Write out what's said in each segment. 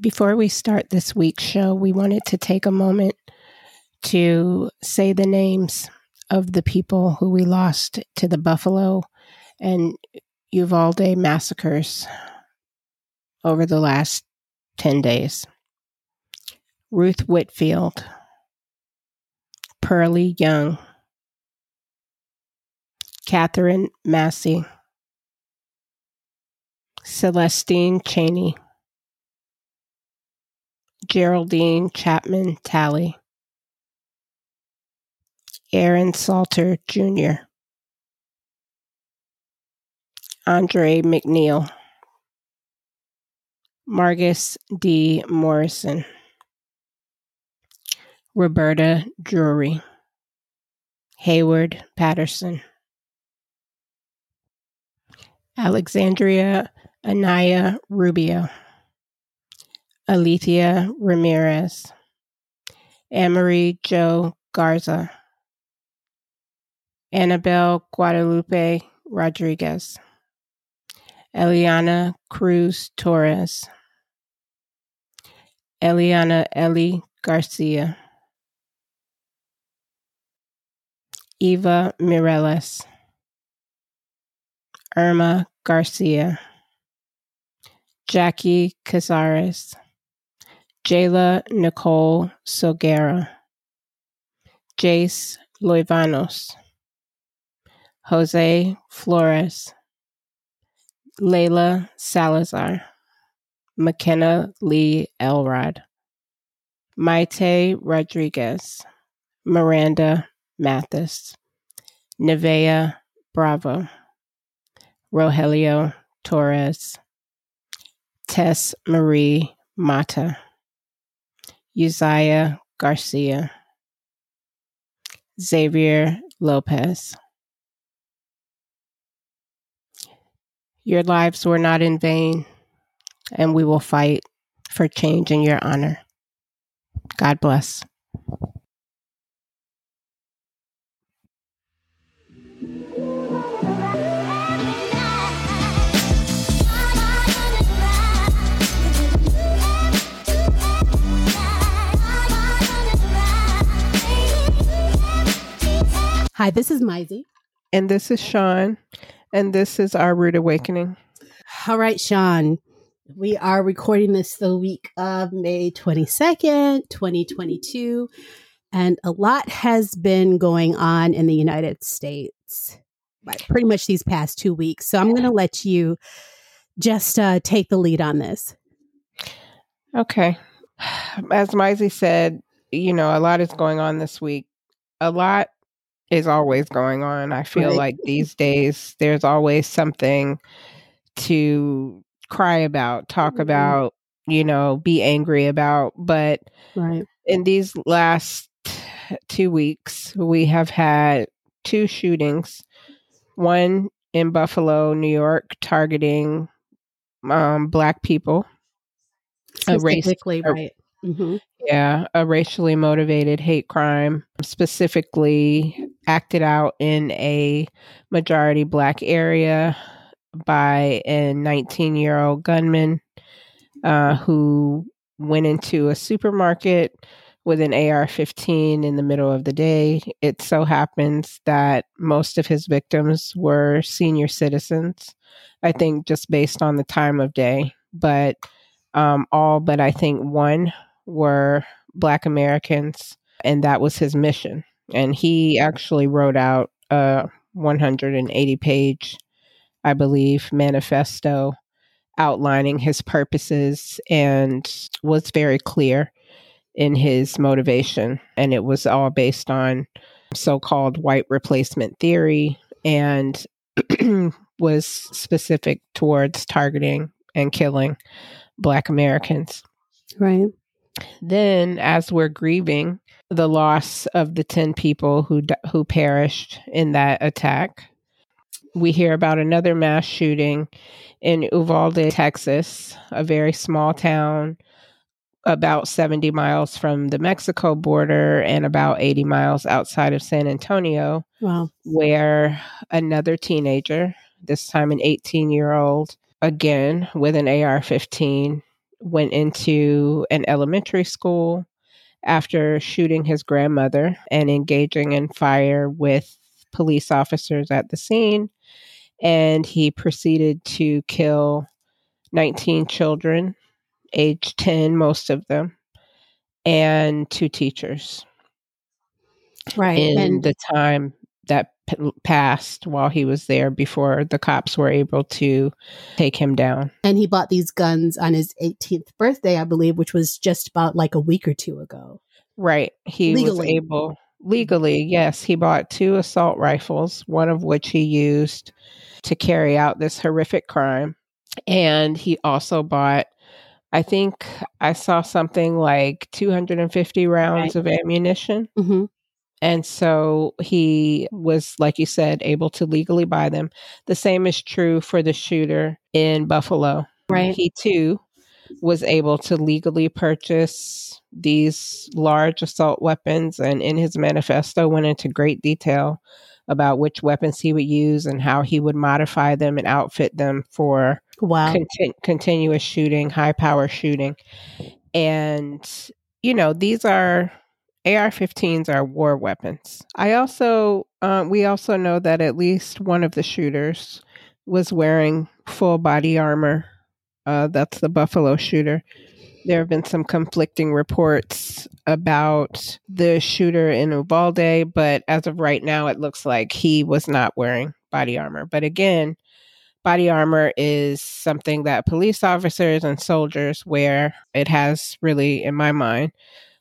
Before we start this week's show, we wanted to take a moment to say the names of the people who we lost to the Buffalo and Uvalde massacres over the last 10 days. Ruth Whitfield, Pearlie Young, Katherine Massey, Celestine Chaney, Geraldine Chapman Talley, Aaron Salter Jr., Andre Mackniel, Margus D. Morrison, Roberta Drury, Heyward Patterson, Alexandria Aniyah Rubio, Alithia Ramirez, Amerie Jo Garza, Annabell Guadalupe Rodriguez, Eliahna Cruz Torres, Eliahna Ellie Garcia, Eva Mireles, Irma Garcia, Jackie Cazares, Jailah Nicole Silguero, Jayce Luevanos, Jose Flores, Layla Salazar, Makenna Lee Elrod, Maite Rodriguez, Miranda Mathis, Nevaeh Bravo, Rojelio Torres, Tess Marie Mata, Uziyah Garcia, Xavier Lopez. Your lives were not in vain, and we will fight for change in your honor. God bless. Hi, this is Myzie. And this is Chan. And this is our Rude Awakening. All right, Chan. We are recording this the week of May 22nd, 2022. And a lot has been going on in the United States, like pretty much these past two weeks. So I'm going to let you just uh, take the lead on this. Okay. As Myzie said, you know, a lot is going on this week. A lot is always going on. I feel right. like these days there's always something to cry about, talk mm-hmm. about, you know, be angry about. But right. in these last two weeks, we have had two shootings. One in Buffalo, New York, targeting um, black people. Specifically, a race, right. Mm-hmm. Yeah, a racially motivated hate crime, specifically acted out in a majority black area by a 19 year old gunman uh, who went into a supermarket with an AR 15 in the middle of the day. It so happens that most of his victims were senior citizens, I think, just based on the time of day. But um, all but I think one were Black Americans, and that was his mission. And he actually wrote out a 180 page, I believe, manifesto outlining his purposes and was very clear in his motivation. And it was all based on so called white replacement theory and was specific towards targeting and killing Black Americans. Right. Then, as we're grieving the loss of the 10 people who, who perished in that attack, we hear about another mass shooting in Uvalde, Texas, a very small town about 70 miles from the Mexico border and about 80 miles outside of San Antonio. Wow. Where another teenager, this time an 18 year old, again with an AR 15, went into an elementary school after shooting his grandmother and engaging in fire with police officers at the scene. And he proceeded to kill 19 children, age 10, most of them, and two teachers. Right. In and the time that p- passed while he was there before the cops were able to take him down. and he bought these guns on his 18th birthday, I believe, which was just about like a week or two ago. Right. He was Legally. able legally, yes, he bought two assault rifles, one of which he used to carry out this horrific crime. And he also bought I think I saw something like 250 rounds Right. of ammunition. hmm And so he was, like you said, able to legally buy them. The same is true for the shooter in Buffalo. Right. He too was able to legally purchase these large assault weapons. And in his manifesto, went into great detail about which weapons he would use and how he would modify them and outfit them for Wow. contin- continuous shooting, high power shooting. And, you know, these are AR 15s are war weapons. I also, um, we also know that at least one of the shooters was wearing full body armor. Uh, that's the Buffalo shooter. There have been some conflicting reports about the shooter in Uvalde, but as of right now, it looks like he was not wearing body armor. But again, body armor is something that police officers and soldiers wear. It has really, in my mind,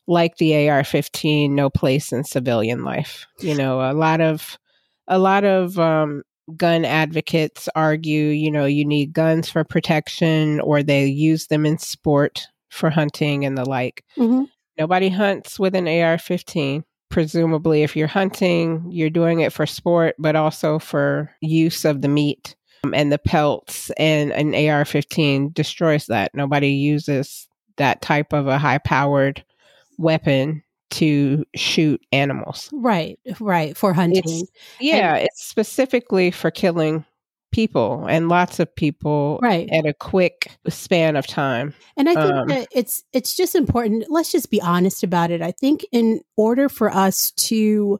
like the AR-15, no place in civilian life. You know, a lot of a lot of um, gun advocates argue, you know, you need guns for protection, or they use them in sport for hunting and the like. hmm Nobody hunts with an AR 15. Presumably, if you're hunting, you're doing it for sport, but also for use of the meat um, and the pelts. And an AR 15 destroys that. Nobody uses that type of a high powered weapon to shoot animals. Right. Right. For hunting. It's, yeah, it's specifically for killing people and lots of people Right. at a quick span of time. And I think Um, that it's it's just important. Let's just be honest about it. I think in order for us to,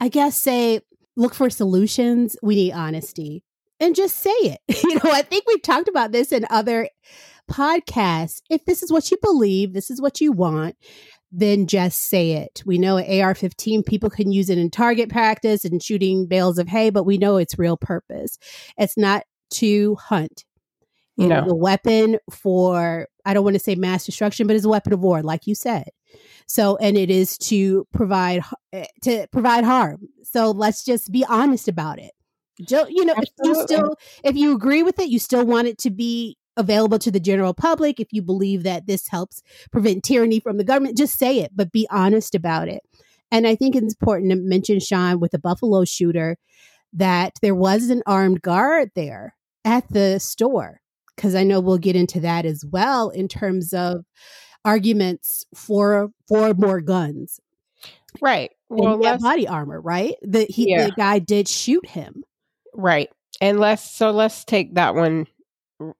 I guess, say look for solutions, we need honesty and just say it. You know, I think we've talked about this in other podcasts. If this is what you believe, this is what you want. Then just say it. We know at AR 15, people can use it in target practice and shooting bales of hay, but we know its real purpose. It's not to hunt. It No. is a weapon for, I don't want to say mass destruction, but it's a weapon of war, like you said. So, and it is to provide, eh, to provide harm. So let's just be honest about it. You know, if you still, if you agree with it, you still want it to be available to the general public. If you believe that this helps prevent tyranny from the government, just say it, but be honest about it. And I think it's important to mention, Chan, with the Buffalo shooter, that there was an armed guard there at the store. Because I know we'll get into that as well in terms of arguments for for more guns Right. well, Well, and he had body armor, right? The he Yeah. the guy did shoot him. Right. And let's so let's take that one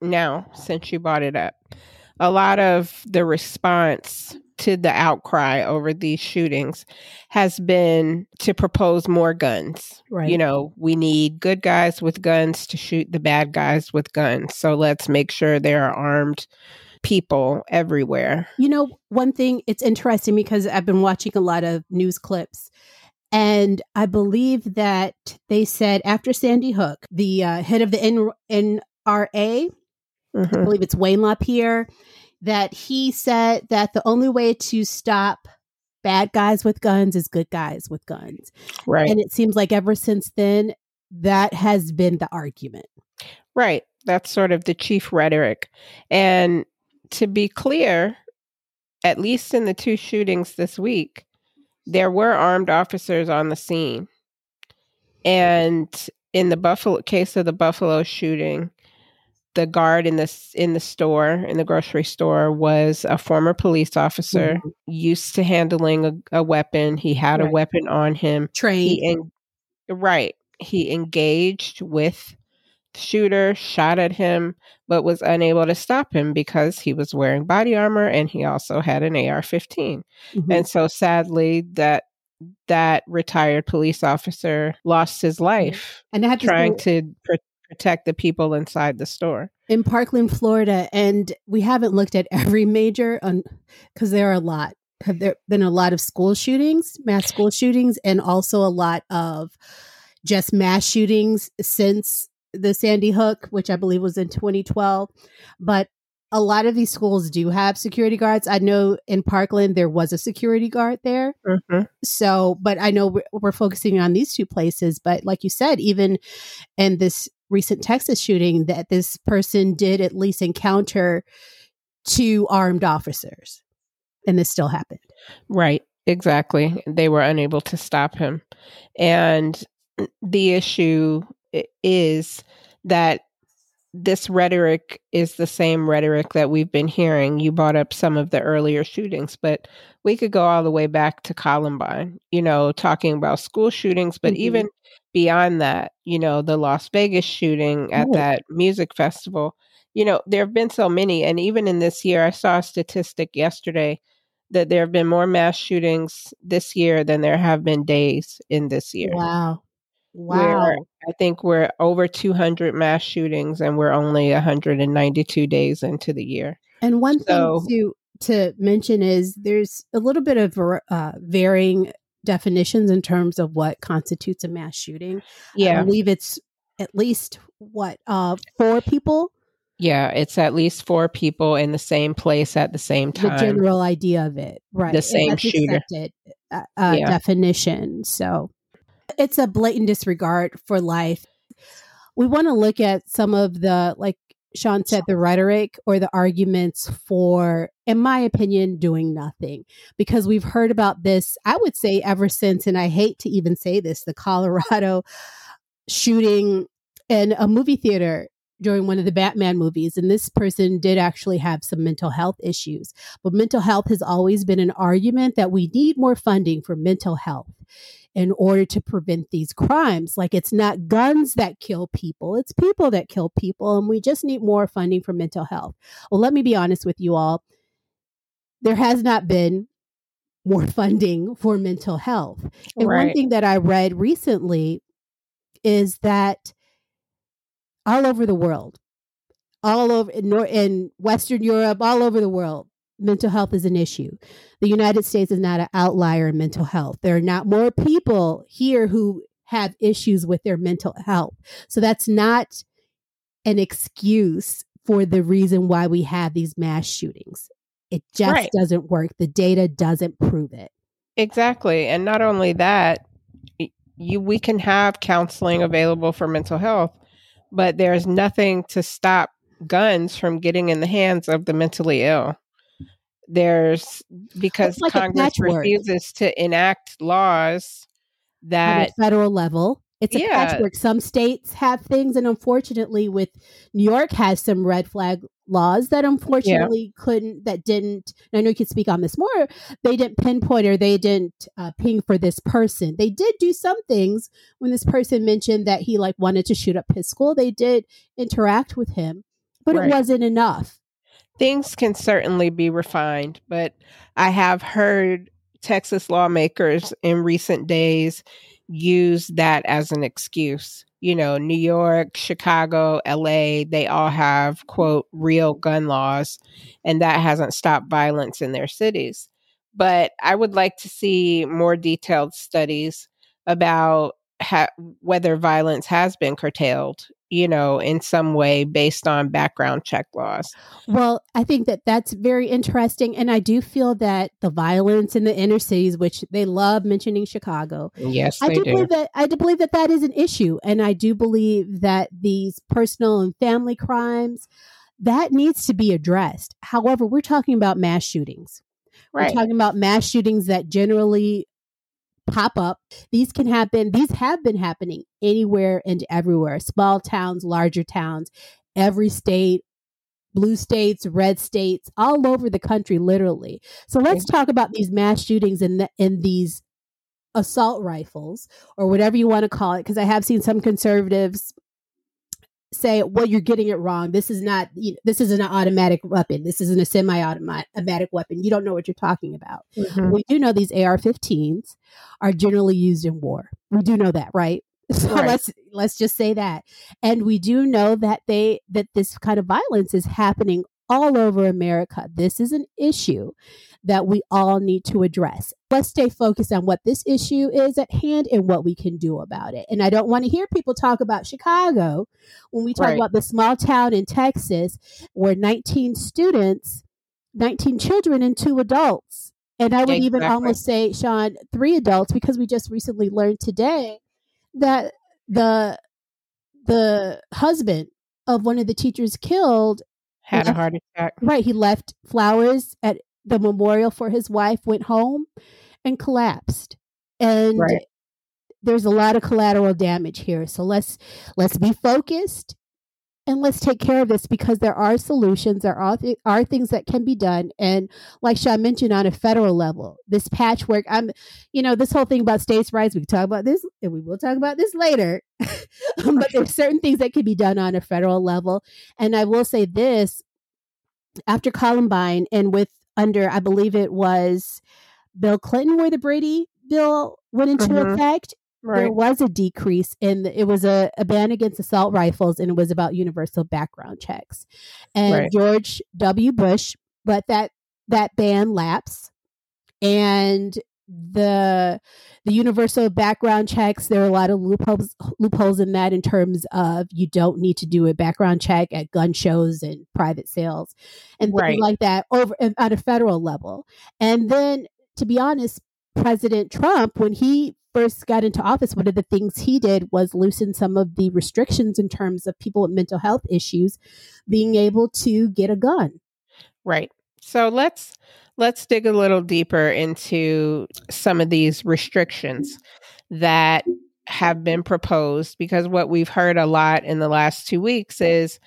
now since you brought it up. A lot of the response to the outcry over these shootings has been to propose more guns. Right. You know, we need good guys with guns to shoot the bad guys with guns. So let's make sure there are armed people everywhere. You know, one thing it's interesting because I've been watching a lot of news clips, and I believe that they said after Sandy Hook, the uh, head of the N- NRA, I Mhm. believe it's Wayne LaPierre, that he said that the only way to stop bad guys with guns is good guys with guns. Right. And it seems like ever since then, that has been the argument. Right. That's sort of the chief rhetoric. And to be clear, at least in the two shootings this week, there were armed officers on the scene. And in the Buffalo case of the Buffalo shooting, the guard in the in the store in the grocery store was a former police officer used to handling a, a weapon. He had a weapon on him Trained. en- right he engaged with The shooter shot at him, but was unable to stop him because he was wearing body armor and he also had an AR 15. Mm-hmm. And so sadly, that that retired police officer lost his life and had trying to, to protect the people inside the store in Parkland, Florida, and we haven't looked at every major because there are a lot. Have there been a lot of school shootings, mass school shootings, and also a lot of just mass shootings since the Sandy Hook, which I believe was in 2012. But a lot of these schools do have security guards. I know in Parkland there was a security guard there. Mm-hmm. So, but I know we're, we're, focusing on these two places. But like you said, even in this recent Texas shooting, that this person did at least encounter two armed officers, and this still happened. Right. Exactly. They were unable to stop him. And the issue is that this rhetoric is the same rhetoric that we've been hearing. You brought up some of the earlier shootings, but we could go all the way back to Columbine, you know, talking about school shootings, but mm-hmm. even beyond that, you know, the Las Vegas shooting at oh. that music festival, you know, there have been so many. And even in this year, I saw a statistic yesterday that there have been more mass shootings this year than there have been days in this year. Wow. Wow. I think we're over 200 mass shootings and we're only 192 days into the year. And one so, thing to to mention is there's a little bit of uh, varying definitions in terms of what constitutes a mass shooting. Yeah. I believe it's at least what uh four people yeah, it's at least four people in the same place at the same time. The general idea of it, right? The same shooter. Accepted, uh, uh, yeah. definition. So it's a blatant disregard for life. We want to look at some of the, like Chan said, the rhetoric or the arguments for, in my opinion, doing nothing. Because we've heard about this, I would say, ever since, and I hate to even say this, the Colorado shooting in a movie theater during one of the Batman movies. And this person did actually have some mental health issues. But mental health has always been an argument that we need more funding for mental health in order to prevent these crimes. Like it's not guns that kill people, it's people that kill people. And we just need more funding for mental health. Well, let me be honest with you all. There has not been more funding for mental health. And right. one thing that I read recently is that all over the world, all over in, in Western Europe, all over the world, mental health is an issue. The United States is not an outlier in mental health. There are not more people here who have issues with their mental health. So that's not an excuse for the reason why we have these mass shootings. It just right. doesn't work. The data doesn't prove it. Exactly. And not only that, you we can have counseling available for mental health, but there's nothing to stop guns from getting in the hands of the mentally ill there's because like Congress refuses to enact laws that at federal level. It's a yeah. patchwork. Some states have things, and unfortunately, with New York has some red flag laws that unfortunately yeah. couldn't, that didn't. And I know you could speak on this more. They didn't pinpoint or they didn't uh, ping for this person. They did do some things when this person mentioned that he like wanted to shoot up his school. They did interact with him, but right. it wasn't enough things can certainly be refined, but I have heard Texas lawmakers in recent days use that as an excuse. You know, New York, Chicago, LA, they all have, quote, real gun laws, and that hasn't stopped violence in their cities. But I would like to see more detailed studies about ha- whether violence has been curtailed you know, in some way based on background check laws. Well, I think that that's very interesting. And I do feel that the violence in the inner cities, which they love mentioning Chicago. Yes, I do, do, believe that I do believe that that is an issue. And I do believe that these personal and family crimes, that needs to be addressed. However, we're talking about mass shootings. Right. We're talking about mass shootings that generally pop up. These can happen, these have been happening anywhere and everywhere small towns, larger towns, every state, blue states, red states, all over the country, literally. So let's talk about these mass shootings and the, in these assault rifles or whatever you want to call it, because I have seen some conservatives say, well, you're getting it wrong. This is not, you know, this isn't an automatic weapon. This isn't a semi automatic weapon. You don't know what you're talking about. Mm-hmm. We do know these AR 15s are generally used in war. We do know that, right? So right. let's let's just say that. And we do know that they that this kind of violence is happening all over America. This is an issue that we all need to address. Let's stay focused on what this issue is at hand and what we can do about it. And I don't want to hear people talk about Chicago when we talk right. about the small town in Texas where 19 students, 19 children, and two adults. And I would exactly. even almost say, Chan, three adults, because we just recently learned today that the the husband of one of the teachers killed had left, a heart attack. Right. He left flowers at the memorial for his wife, went home and collapsed. And right. there's a lot of collateral damage here. So let's let's be focused and let's take care of this because there are solutions. There are, th- are things that can be done. And like Chan mentioned on a federal level this patchwork i'm you know this whole thing about states rights we can talk about this and we will talk about this later. But there's certain things that can be done on a federal level. And i will say this after columbine and with under i believe it was bill clinton where the brady bill went into mm-hmm. effect Right. There was a decrease in the, it was a, a, ban against assault rifles and it was about universal background checks. And right. George W. Bush let that that ban lapse and the the universal background checks there are a lot of loopholes loopholes in that in terms of you don't need to do a background check at gun shows and private sales and right. things like that over at a federal level and then to be honest president trump when he first got into office, one of the things he did was loosen some of the restrictions in terms of people with mental health issues being able to get a gun. Right. So let's let's dig a little deeper into some of these restrictions mm-hmm. that have been proposed because what we've heard a lot in the last 2 weeks is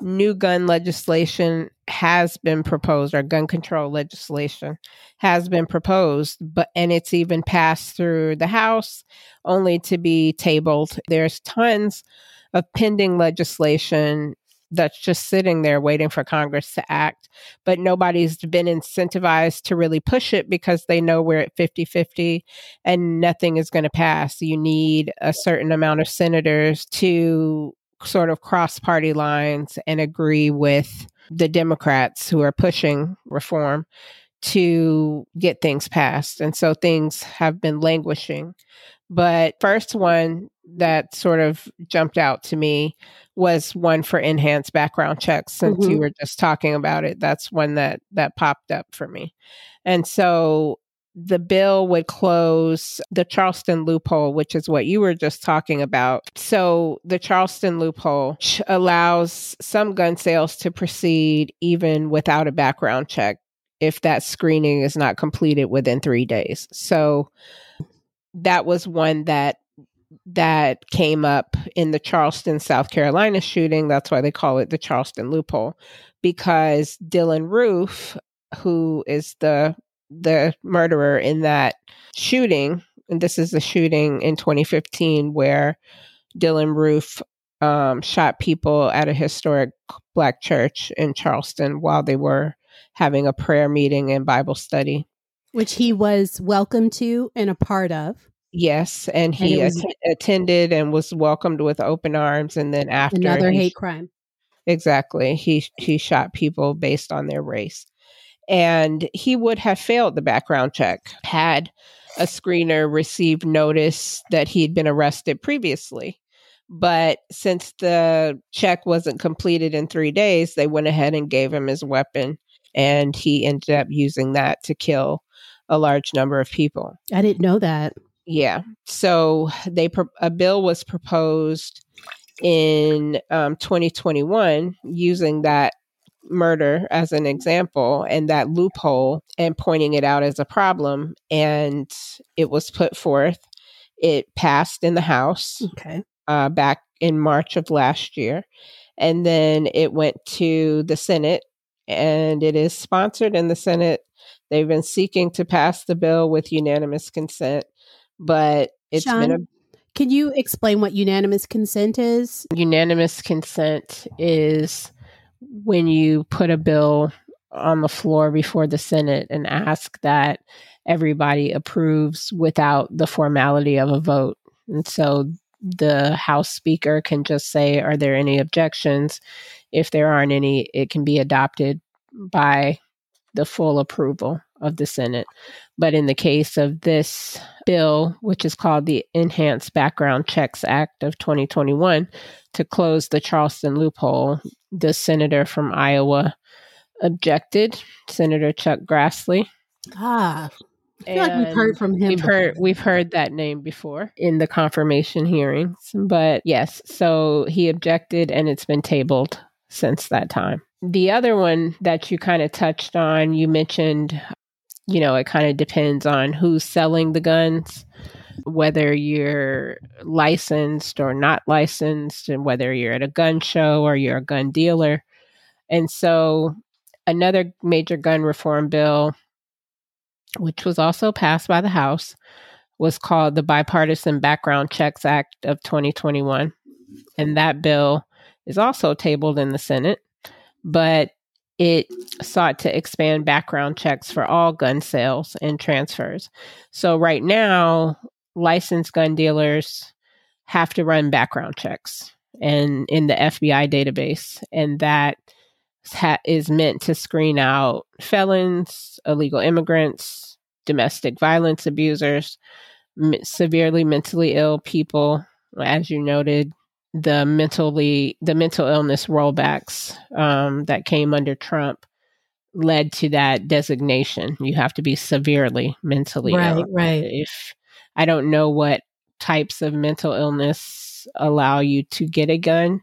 new gun legislation has been proposed or gun control legislation has been proposed but and it's even passed through the house only to be tabled. There's tons of pending legislation that's just sitting there waiting for Congress to act. But nobody's been incentivized to really push it because they know we're at 50 50 and nothing is going to pass. You need a certain amount of senators to sort of cross party lines and agree with the Democrats who are pushing reform to get things passed. And so things have been languishing. But first one that sort of jumped out to me was one for enhanced background checks since mm-hmm. you were just talking about it that's one that that popped up for me and so the bill would close the Charleston loophole, which is what you were just talking about. So, the Charleston loophole allows some gun sales to proceed even without a background check if that screening is not completed within three days. So, that was one that that came up in the Charleston, South Carolina shooting. That's why they call it the Charleston loophole, because Dylann Roof, who is the the murderer in that shooting. And this is the shooting in 2015 where Dylann Roof um, shot people at a historic black church in Charleston while they were having a prayer meeting and Bible study. Which he was welcome to and a part of. Yes, and he and was, att- attended and was welcomed with open arms. And then after another hate crime, exactly, he he shot people based on their race and he would have failed the background check had a screener received notice that he'd been arrested previously. But since the check wasn't completed in three days, they went ahead and gave him his weapon, and he ended up using that to kill a large number of people. I didn't know that. Yeah. So they a bill was proposed in um, 2021 using that murder as an example and that loophole and pointing it out as a problem. And it was put forth. It passed in the House okay. uh, back in March of last year. And then it went to the Senate and it is sponsored in the Senate. They've been seeking to pass the bill with unanimous consent, but it's Chan, been a Can you explain what unanimous consent is? Unanimous consent is when you put a bill on the floor before the Senate and ask that everybody approves without the formality of a vote. And so the House Speaker can just say, Are there any objections? If there aren't any, it can be adopted by the full approval of the Senate. But in the case of this bill, which is called the Enhanced Background Checks Act of 2021, to close the Charleston loophole, the senator from Iowa objected, Senator Chuck Grassley. Ah, I feel like we've heard from him. We've before. heard we've heard that name before in the confirmation hearings. But yes, so he objected and it's been tabled since that time. The other one that you kind of touched on, you mentioned, you know, it kind of depends on who's selling the guns, whether you're licensed or not licensed, and whether you're at a gun show or you're a gun dealer. And so another major gun reform bill which was also passed by the House, was called the Bipartisan Background Checks Act of 2021. And that bill is also tabled in the Senate, but it sought to expand background checks for all gun sales and transfers. So, right now, licensed gun dealers have to run background checks and in the FBI database, and that ha- is meant to screen out felons, illegal immigrants, domestic violence abusers, m- severely mentally ill people. As you noted, the mentally the mental illness rollbacks um, that came under Trump led to that designation. You have to be severely mentally Right, ill. right. If I don't know what types of mental illness allow you to get a gun,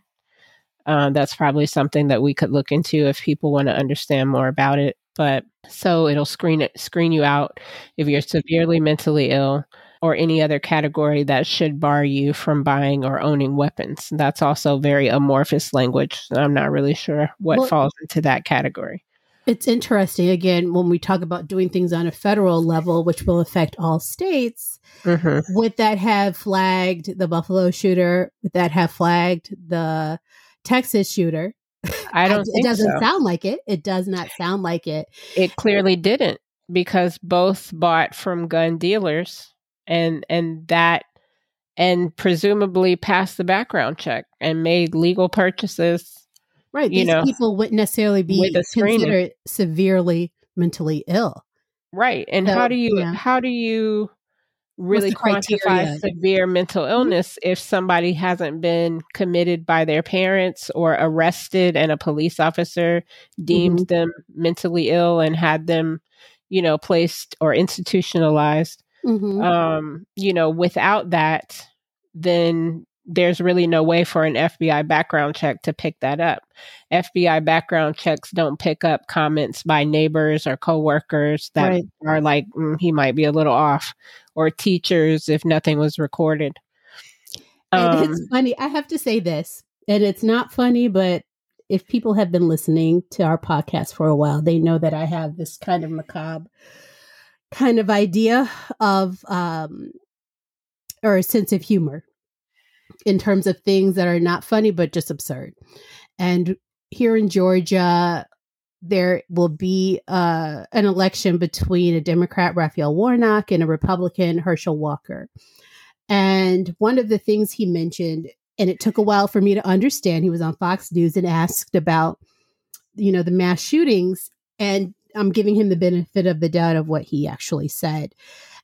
uh, that's probably something that we could look into if people want to understand more about it. But so it'll screen it, screen you out if you're severely mentally ill or any other category that should bar you from buying or owning weapons. That's also very amorphous language. I'm not really sure what Well- falls into that category. It's interesting, again, when we talk about doing things on a federal level, which will affect all states. hmm Would that have flagged the Buffalo shooter? Would that have flagged the Texas shooter? I don't it doesn't so. sound like it. It does not sound like it. it clearly didn't because both bought from gun dealers and and that and presumably passed the background check and made legal purchases Right. You These know, people wouldn't necessarily be with a screener. considered severely mentally ill. right and So, how do you yeah. how do you really quantify criteria? Mm-hmm. severe mental illness if somebody hasn't been committed by their parents or arrested and a police officer deemed Mm-hmm. them mentally ill and had them you know placed or institutionalized Mhm. um, you know, without that, then there's really no way for an FBI background check to pick that up. FBI background checks don't pick up comments by neighbors or coworkers that Right. are like, "Mm, he might be a little off, or teachers if nothing was recorded. and Um, it's funny. I have to say this, and it's not funny, but if people have been listening to our podcast for a while, they know that I have this kind of macabre kind of idea of um or a sense of humor in terms of things that are not funny but just absurd. And here in Georgia, there will be uh, an election between a Democrat, Raphael Warnock, and a Republican, Herschel Walker. And one of the things he mentioned, and it took a while for me to understand, he was on Fox News and asked about, you know, the mass shootings. And I'm giving him the benefit of the doubt of what he actually said.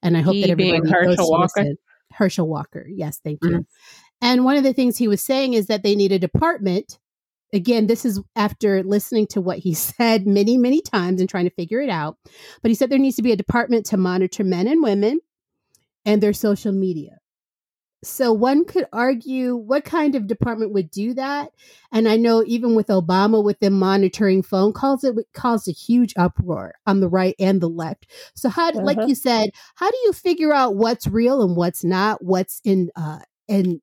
And I hope He that everybody Herschel Walker? Herschel Walker. Yes, thank you. Mhm. And one of the things he was saying is that they need a department. Again, this is after listening to what he said many, many times and trying to figure it out. But he said there needs to be a department to monitor men and women and their social media. So one could argue what kind of department would do that. And I know even with Obama, with them monitoring phone calls, it would cause a huge uproar on the right and the left. So how, like Uh-huh. you said, how do you figure out what's real and what's not? What's in uh in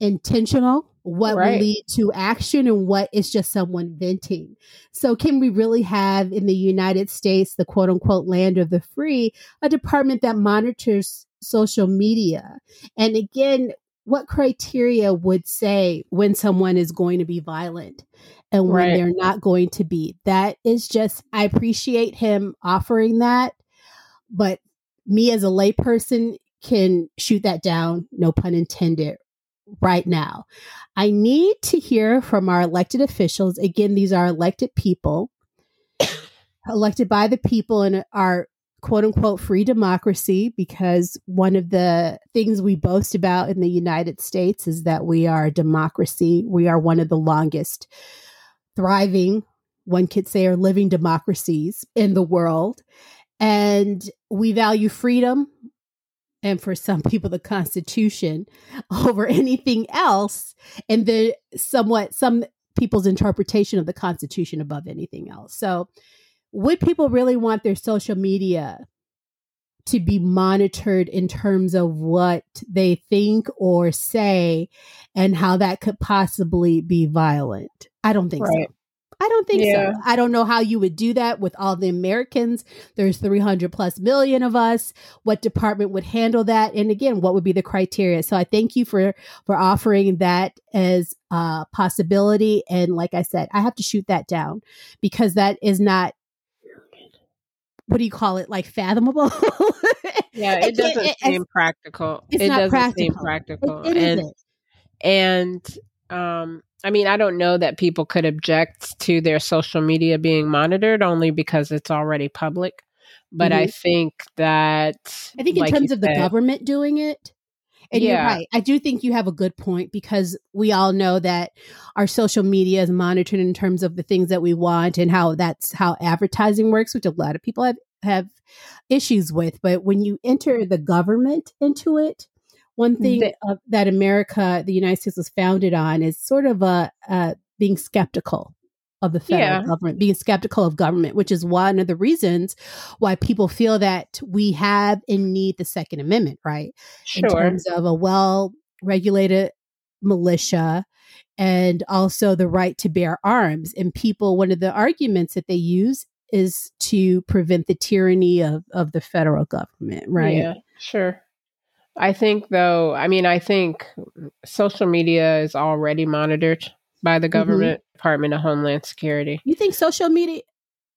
intentional? What Right. will lead to action and what is just someone venting? So can we really have in the United States, the quote unquote land of the free, a department that monitors social media? And again, what criteria would say when someone is going to be violent and when Right. they're not going to be. That is just, I appreciate him offering that, but me as a layperson can shoot that down, no pun intended, right now. I need to hear from our elected officials. Again, these are elected people, elected by the people and our quote unquote free democracy because one of the things we boast about in the United States is that we are a democracy. We are one of the longest thriving, one could say, or living democracies in the world. And we value freedom and for some people the constitution over anything else and the somewhat some people's interpretation of the constitution above anything else. So would people really want their social media to be monitored in terms of what they think or say and how that could possibly be violent? I don't think Right. so. I don't think Yeah. so. I don't know how you would do that with all the Americans. There's 300 plus million of us. What department would handle that? And again, what would be the criteria? So I thank you for for offering that as a possibility. And like I said, I have to shoot that down because that is not what do you call it? Like fathomable. Yeah, It it doesn't it- seem practical. it's it not doesn't seem practical. practical. It- it and isn't. and um I mean, I don't know that people could object to their social media being monitored only because it's already public. But I think that I think in like terms of the government doing it, and you're right. I do think you have a good point because we all know that our social media is monitored in terms of the things that we want and how that's how advertising works, which a lot of people have have issues with. But when you enter the government into it, one thing The- of, that America, the United States, was founded on is sort of a uh, being skeptical of the federal Yeah. government, being skeptical of government, which is one of the reasons why people feel that we have and need the Second Amendment, right? in terms of a well regulated militia and also the right to bear arms. And people, one of the arguments that they use is to prevent the tyranny of, of the federal government, right? Yeah, sure. I think though, I mean, I think social media is already monitored by the Mhm. government Department of Homeland Security. You think social media,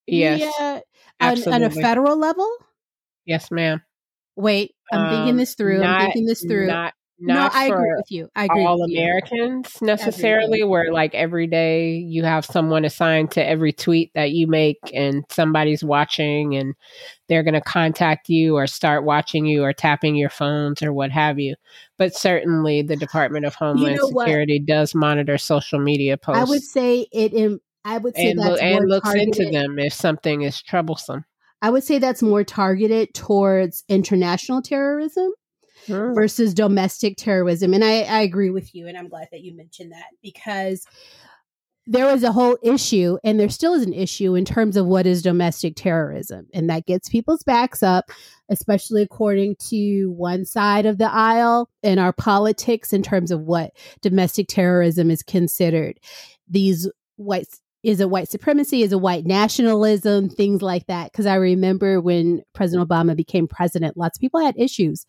Yes. media on, on a federal level? Yes, ma'am. Wait, I'm thinking Um, this through. I'm thinking this through. Not no, I agree with you. I agree all with you. Americans necessarily, where like every day you have someone assigned to every tweet that you make and somebody's watching and they're going to contact you or start watching you or tapping your phones or what have you. But certainly the Department of Homeland know what? Security does monitor social media posts I would say it. In, I would say and, that's loo- and looks into them if something is troublesome. I would say that's more targeted towards international terrorism. Hmm. versus domestic terrorism. And I, I agree with you. And I'm glad that you mentioned that because there was a whole issue, and there still is an issue in terms of what is domestic terrorism. And that gets people's backs up, especially according to one side of the aisle in our politics in terms of what domestic terrorism is considered. These white is it white supremacy? Is it white nationalism? Things like that. Because I remember when President Obama became president, lots of people had issues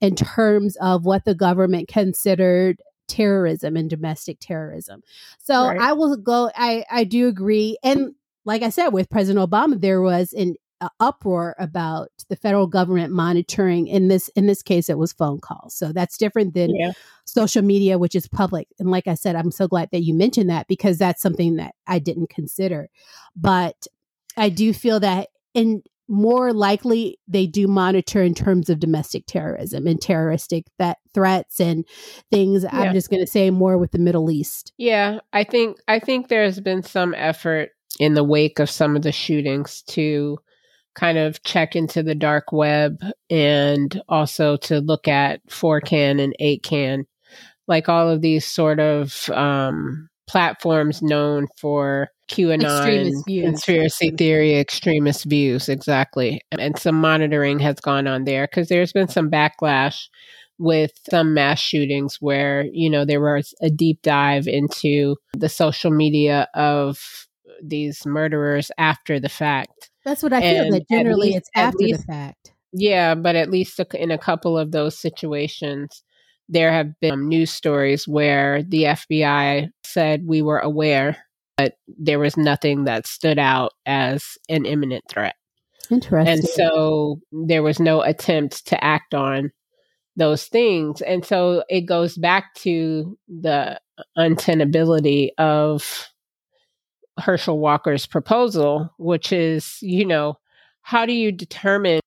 in terms of what the government considered terrorism and domestic terrorism. So Right. I will go. I I do agree, and like I said, with President Obama, there was an uh, uproar about the federal government monitoring. In this in this case, it was phone calls. So that's different than Yeah. social media, which is public. And like I said, I'm so glad that you mentioned that because that's something that I didn't consider. But I do feel that in more likely they do monitor in terms of domestic terrorism and terroristic that threats and things. Yeah. I'm just going to say more with the Middle East. Yeah, I think I think there's been some effort in the wake of some of the shootings to kind of check into the dark web and also to look at 4chan and 8chan like all of these sort of um, platforms known for QAnon conspiracy theory extremist views exactly. And some monitoring has gone on there because there's been some backlash with some mass shootings where you know there was a deep dive into the social media of these murderers after the fact That's what I feel. That generally least- it's after least- the fact. yeah but at least in a couple of those situations there have been news stories where the FBI said we were aware, but there was nothing that stood out as an imminent threat. Interesting. And so there was no attempt to act on those things. And so it goes back to the untenability of Herschel Walker's proposal, which is, you know, how do you determine?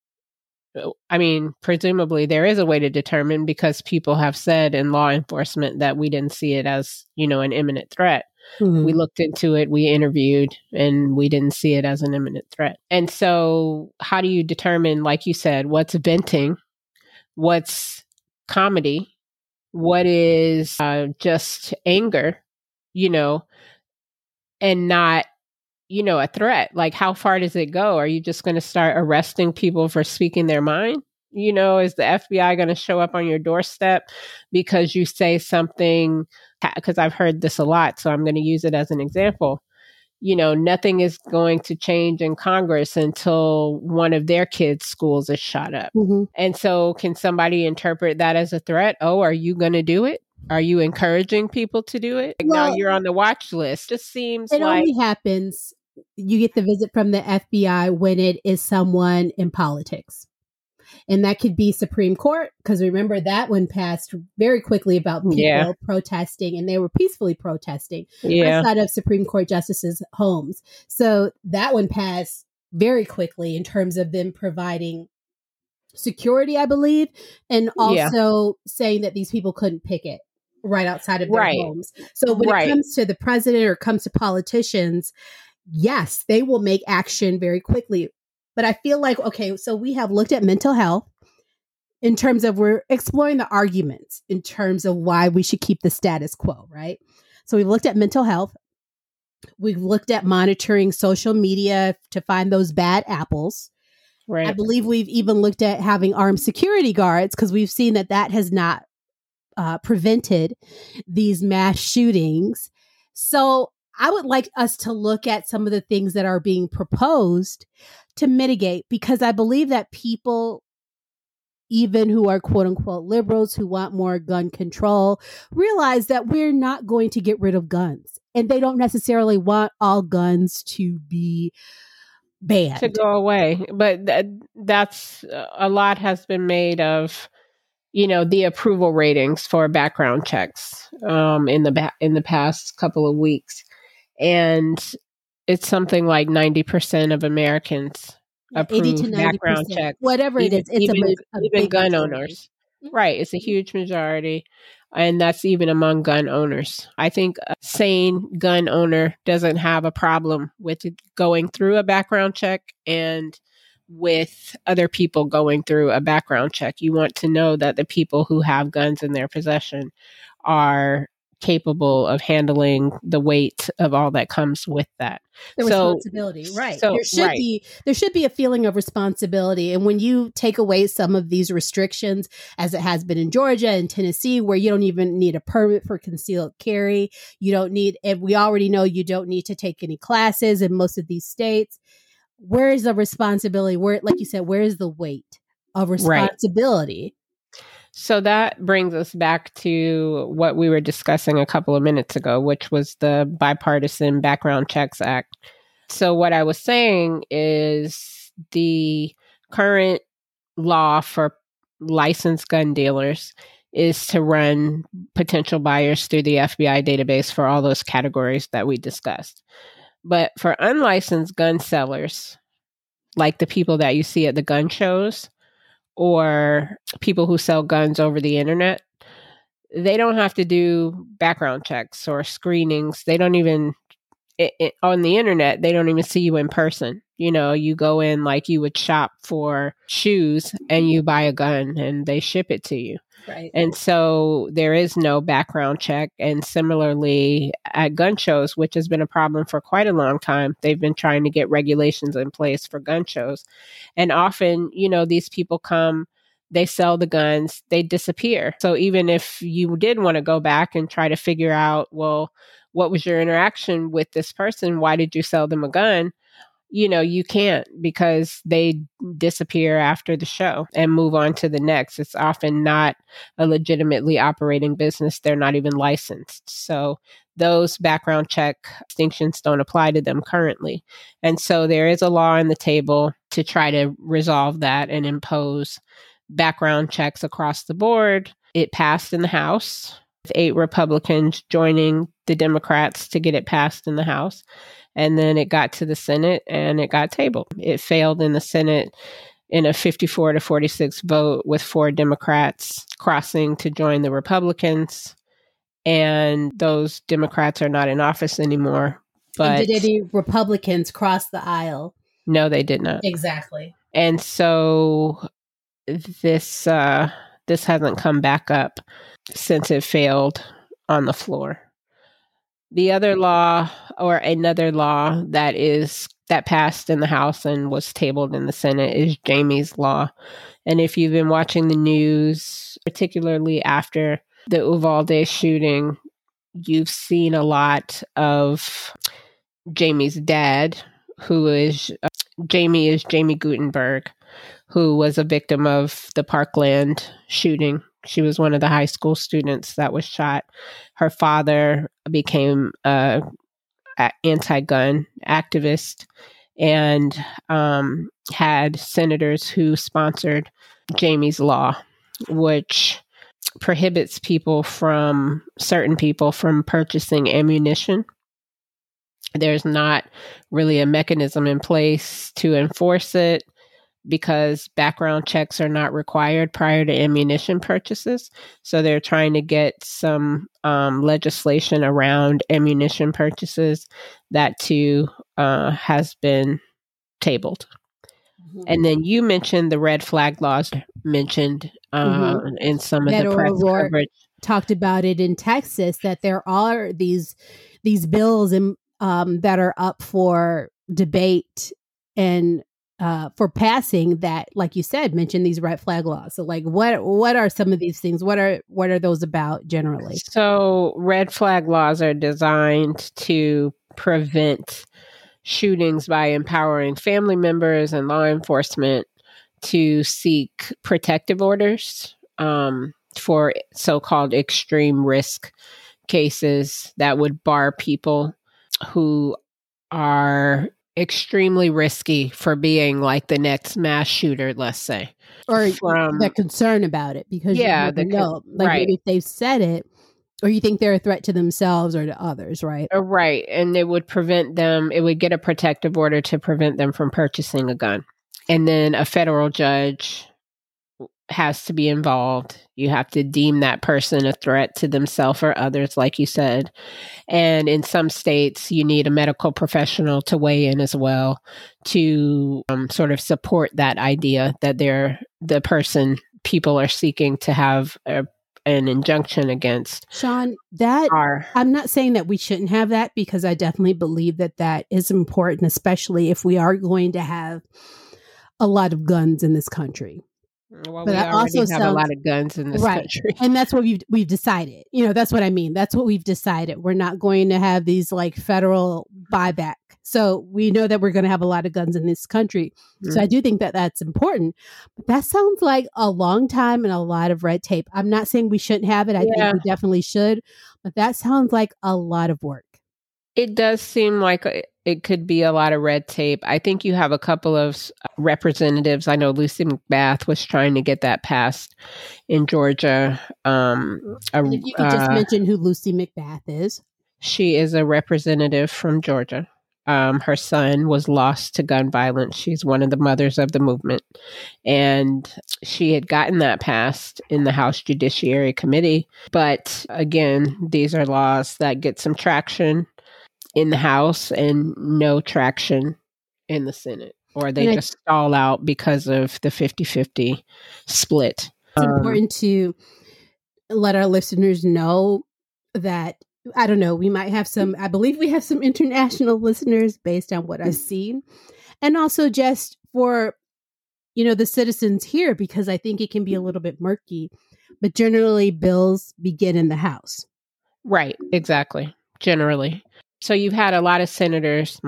I mean, presumably there is a way to determine because people have said in law enforcement that we didn't see it as, you know, an imminent threat. Mm-hmm. We looked into it, we interviewed, and we didn't see it as an imminent threat. And so, how do you determine, like you said, what's venting, what's comedy, what is uh, just anger, you know, and not you know a threat. Like how far does it go? Are you just going to start arresting people for speaking their mind? You know is the fbi going to show up on your doorstep because you say something? Because i've heard this a lot so i'm going to use it as an example. You know nothing is going to change in congress until one of their kids schools is shot up. Mm-hmm. and so can somebody interpret that as a threat? Oh are you going to do it are you encouraging people to do it? Well, now you're on the watch list. Just seems it like only happens. You get the visit from the FBI when it is someone in politics. And that could be Supreme Court, because remember that one passed very quickly about people yeah. protesting, and they were peacefully protesting yeah. outside of Supreme Court justices' homes. So that one passed very quickly in terms of them providing security, I believe, and also yeah. saying that these people couldn't picket right outside of their right. homes. So when right. it comes to the president or comes to politicians, yes, they will make action very quickly. But I feel like, okay, so we have looked at mental health in terms of we're exploring the arguments in terms of why we should keep the status quo, right? So we've looked at mental health. We've looked at monitoring social media to find those bad apples. Right. I believe we've even looked at having armed security guards because we've seen that that has not uh, prevented these mass shootings. So I would like us to look at some of the things that are being proposed to mitigate because I believe that people, even who are quote unquote liberals who want more gun control, realize that we're not going to get rid of guns. And they don't necessarily want all guns to be banned. To go away. But th- that's a lot has been made of you know the approval ratings for background checks um, in the ba- in the past couple of weeks, and it's something like ninety percent of Americans approve background checks. Whatever even, it is, it's even, a, a even gun majority. owners. Mm-hmm. Right, it's a huge majority, and that's even among gun owners. I think a sane gun owner doesn't have a problem with going through a background check and with other people going through a background check. You want to know that the people who have guns in their possession are capable of handling the weight of all that comes with that. The so, responsibility, right. So, there should right. be there should be a feeling of responsibility. And when you take away some of these restrictions, as it has been in Georgia and Tennessee, where you don't even need a permit for concealed carry, you don't need and we already know you don't need to take any classes in most of these states where is the responsibility? Where, like you said, where is the weight of responsibility? Right. So that brings us back to what we were discussing a couple of minutes ago, which was the Bipartisan Background Checks Act. So, what I was saying is the current law for licensed gun dealers is to run potential buyers through the FBI database for all those categories that we discussed. But for unlicensed gun sellers, like the people that you see at the gun shows or people who sell guns over the internet, they don't have to do background checks or screenings. They don't even it, it, on the internet, they don't even see you in person. You know, you go in like you would shop for shoes and you buy a gun and they ship it to you. Right. And so there is no background check. And similarly, at gun shows, which has been a problem for quite a long time, they've been trying to get regulations in place for gun shows. And often, you know, these people come, they sell the guns, they disappear. So even if you did want to go back and try to figure out, well, what was your interaction with this person? Why did you sell them a gun? You know, you can't because they disappear after the show and move on to the next. It's often not a legitimately operating business. They're not even licensed. So those background check distinctions don't apply to them currently. And so there is a law on the table to try to resolve that and impose background checks across the board. It passed in the House, with eight Republicans joining the Democrats to get it passed in the House. And then it got to the Senate and it got tabled. It failed in the Senate in a 54 to 46 vote with four Democrats crossing to join the Republicans. And those Democrats are not in office anymore. But and did any Republicans cross the aisle? No, they did not. Exactly. And so this uh this hasn't come back up since it failed on the floor. The other law or another law that is that passed in the House and was tabled in the Senate is Jaime's Law. And if you've been watching the news, particularly after the Uvalde shooting, you've seen a lot of Jaime's dad, who is uh, Jaime is Jaime Guttenberg, who was a victim of the Parkland shooting. She was one of the high school students that was shot. Her father became a, a anti-gun activist and um, had senators who sponsored Jaime's law, which prohibits people from certain people from purchasing ammunition. There's not really a mechanism in place to enforce it because background checks are not required prior to ammunition purchases. So they're trying to get some um, legislation around ammunition purchases. That too uh, has been tabled. Mm-hmm. And then you mentioned the red flag laws mentioned uh, mm-hmm. in some of the press coverage. Talked about it in Texas that there are these these bills in, um, that are up for debate and uh, for passing that, like you said, mention these red flag laws. So, like, what what are some of these things? What are what are those about generally? So, red flag laws are designed to prevent shootings by empowering family members and law enforcement to seek protective orders um, for so-called extreme risk cases that would bar people who are extremely risky for being like the next mass shooter, let's say. Or from the concern about it because yeah, the know. like right. if they've said it, or you think they're a threat to themselves or to others, right? Uh, right, and it would prevent them. It would get a protective order to prevent them from purchasing a gun, and then a federal judge has to be involved. You have to deem that person a threat to themselves or others, like you said. And in some states, you need a medical professional to weigh in as well to um, sort of support that idea that they're the person people are seeking to have a, an injunction against. Chan, that are, I'm not saying that we shouldn't have that because I definitely believe that that is important, especially if we are going to have a lot of guns in this country well, but we also have sounds, a lot of guns in this right. country, and that's what we've we've decided. You know, that's what I mean. That's what we've decided. We're not going to have these like federal buyback. So we know that we're going to have a lot of guns in this country. Mm-hmm. So I do think that that's important. But that sounds like a long time and a lot of red tape. I'm not saying we shouldn't have it. I yeah. think we definitely should. But that sounds like a lot of work. It does seem like it could be a lot of red tape. I think you have a couple of representatives. I know Lucy McBath was trying to get that passed in Georgia. Um, a, if you could uh, just mention who Lucy McBath is. She is a representative from Georgia. Um, her son was lost to gun violence. She's one of the mothers of the movement. And she had gotten that passed in the House Judiciary Committee. But again, these are laws that get some traction in the House and no traction in the Senate, or they and just I, stall out because of the 50 50 split. It's um, important to let our listeners know that I don't know, we might have some, I believe we have some international listeners based on what I've seen. And also just for, you know, the citizens here, because I think it can be a little bit murky. But generally, bills begin in the House. Right, exactly. Generally. So you've had a lot of senators,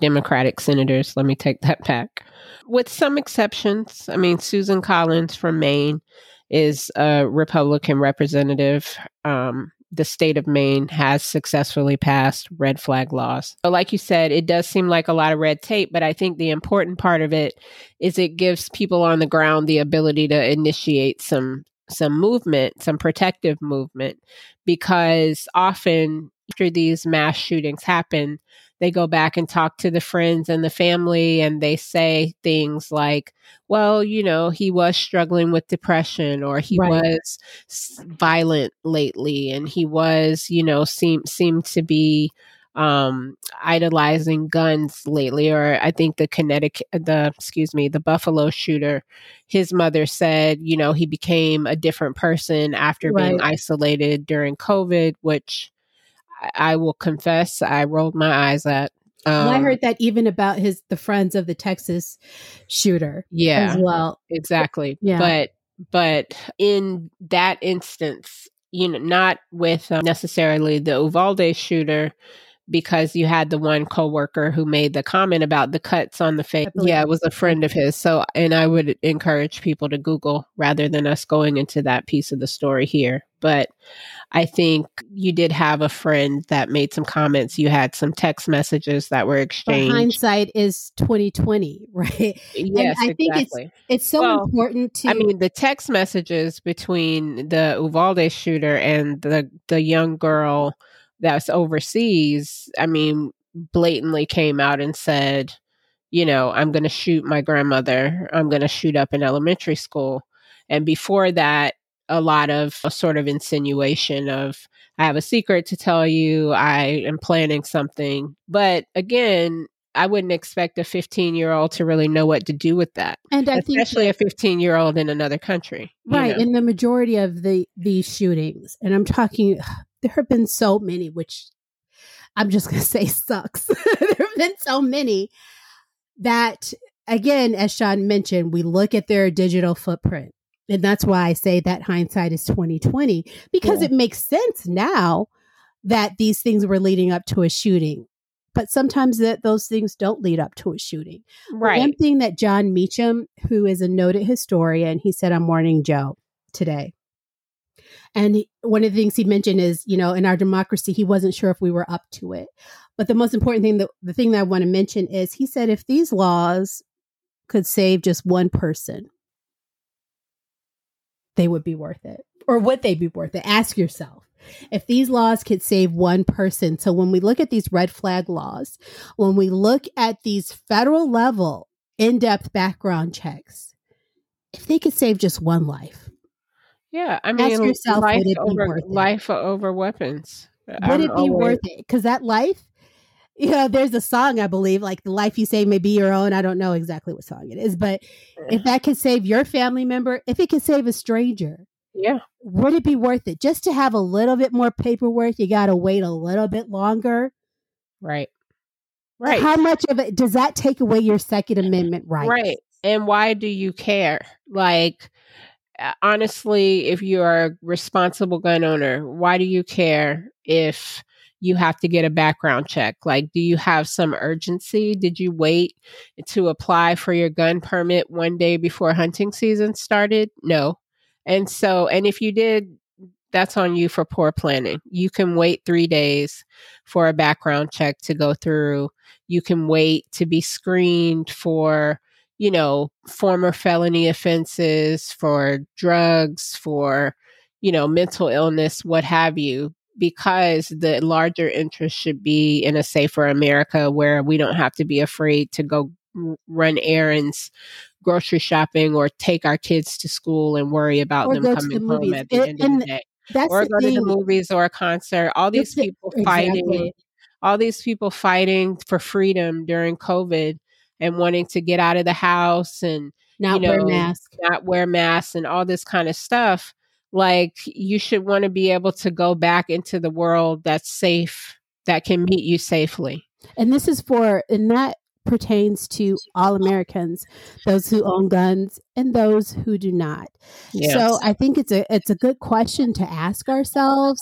Democratic senators. Let me take that back. With some exceptions, I mean, Susan Collins from Maine is a Republican representative. Um, the state of Maine has successfully passed red flag laws. So like you said, it does seem like a lot of red tape, but I think the important part of it is it gives people on the ground the ability to initiate some some movement, some protective movement because often after these mass shootings happen, they go back and talk to the friends and the family and they say things like well you know he was struggling with depression or he right. was violent lately and he was you know seemed seemed to be um, idolizing guns lately, or I think the Connecticut, the excuse me, the Buffalo shooter, his mother said, you know, he became a different person after right. being isolated during COVID, which I will confess I rolled my eyes at. Um, I heard that even about his the friends of the Texas shooter. Yeah, as well. Exactly. Yeah. But but in that instance, you know, not with um, necessarily the Uvalde shooter, because you had the one coworker who made the comment about the cuts on the face. Yeah, it was a friend of his. So, and I would encourage people to Google rather than us going into that piece of the story here. But I think you did have a friend that made some comments. You had some text messages that were exchanged. But hindsight is twenty twenty, right? Yes, and I think it's it's so well, important to. I mean, the text messages between the Uvalde shooter and the the young girl that's overseas, I mean, blatantly came out and said, you know, I'm going to shoot my grandmother. I'm going to shoot up an elementary school. And before that, a lot of a sort of insinuation of, I have a secret to tell you. I am planning something. But again, I wouldn't expect a 15 year old to really know what to do with that. And I especially think, a 15 year old in another country. Right. Know? In the majority of the these shootings, and I'm talking there have been so many, which I'm just going to say sucks. there have been so many that, again, as Chan mentioned, we look at their digital footprint. And that's why I say that hindsight is 2020 because yeah. it makes sense now that these things were leading up to a shooting. But sometimes that those things don't lead up to a shooting. Right. One thing that Jon Meacham, who is a noted historian, he said on Morning Joe today. And one of the things he mentioned is, you know, in our democracy, he wasn't sure if we were up to it. But the most important thing, that, the thing that I want to mention is he said if these laws could save just one person, they would be worth it. Or would they be worth it? Ask yourself. If these laws could save one person. So when we look at these red flag laws, when we look at these federal level in depth background checks, if they could save just one life, yeah, I mean, Ask yourself, life over life over weapons. Uh, would I'm it be always... worth it? Because that life, you know, there's a song I believe, like "The Life You Save May Be Your Own." I don't know exactly what song it is, but if that could save your family member, if it could save a stranger, yeah, would it be worth it? Just to have a little bit more paperwork, you got to wait a little bit longer, right? Right. How much of it does that take away your Second Amendment right? Right. And why do you care? Like Uh, honestly, if you are a responsible gun owner, why do you care if you have to get a background check? Like, do you have some urgency? Did you wait to apply for your gun permit one day before hunting season started? No. And so, and if you did, that's on you for poor planning. You can wait three days for a background check to go through. You can wait to be screened for you know, former felony offenses, for drugs, for, you know, mental illness, what have you, because the larger interest should be in a safer America where we don't have to be afraid to go run errands, grocery shopping, or take our kids to school and worry about or them coming the home at the it, end of the day. or go thing. to the movies or a concert. All these people fighting, exactly. all these people fighting for freedom during COVID and wanting to get out of the house and not you know, wear masks, not wear masks, and all this kind of stuff. Like you should want to be able to go back into the world that's safe, that can meet you safely. And this is for, and that pertains to all Americans, those who own guns and those who do not. Yes. So I think it's a it's a good question to ask ourselves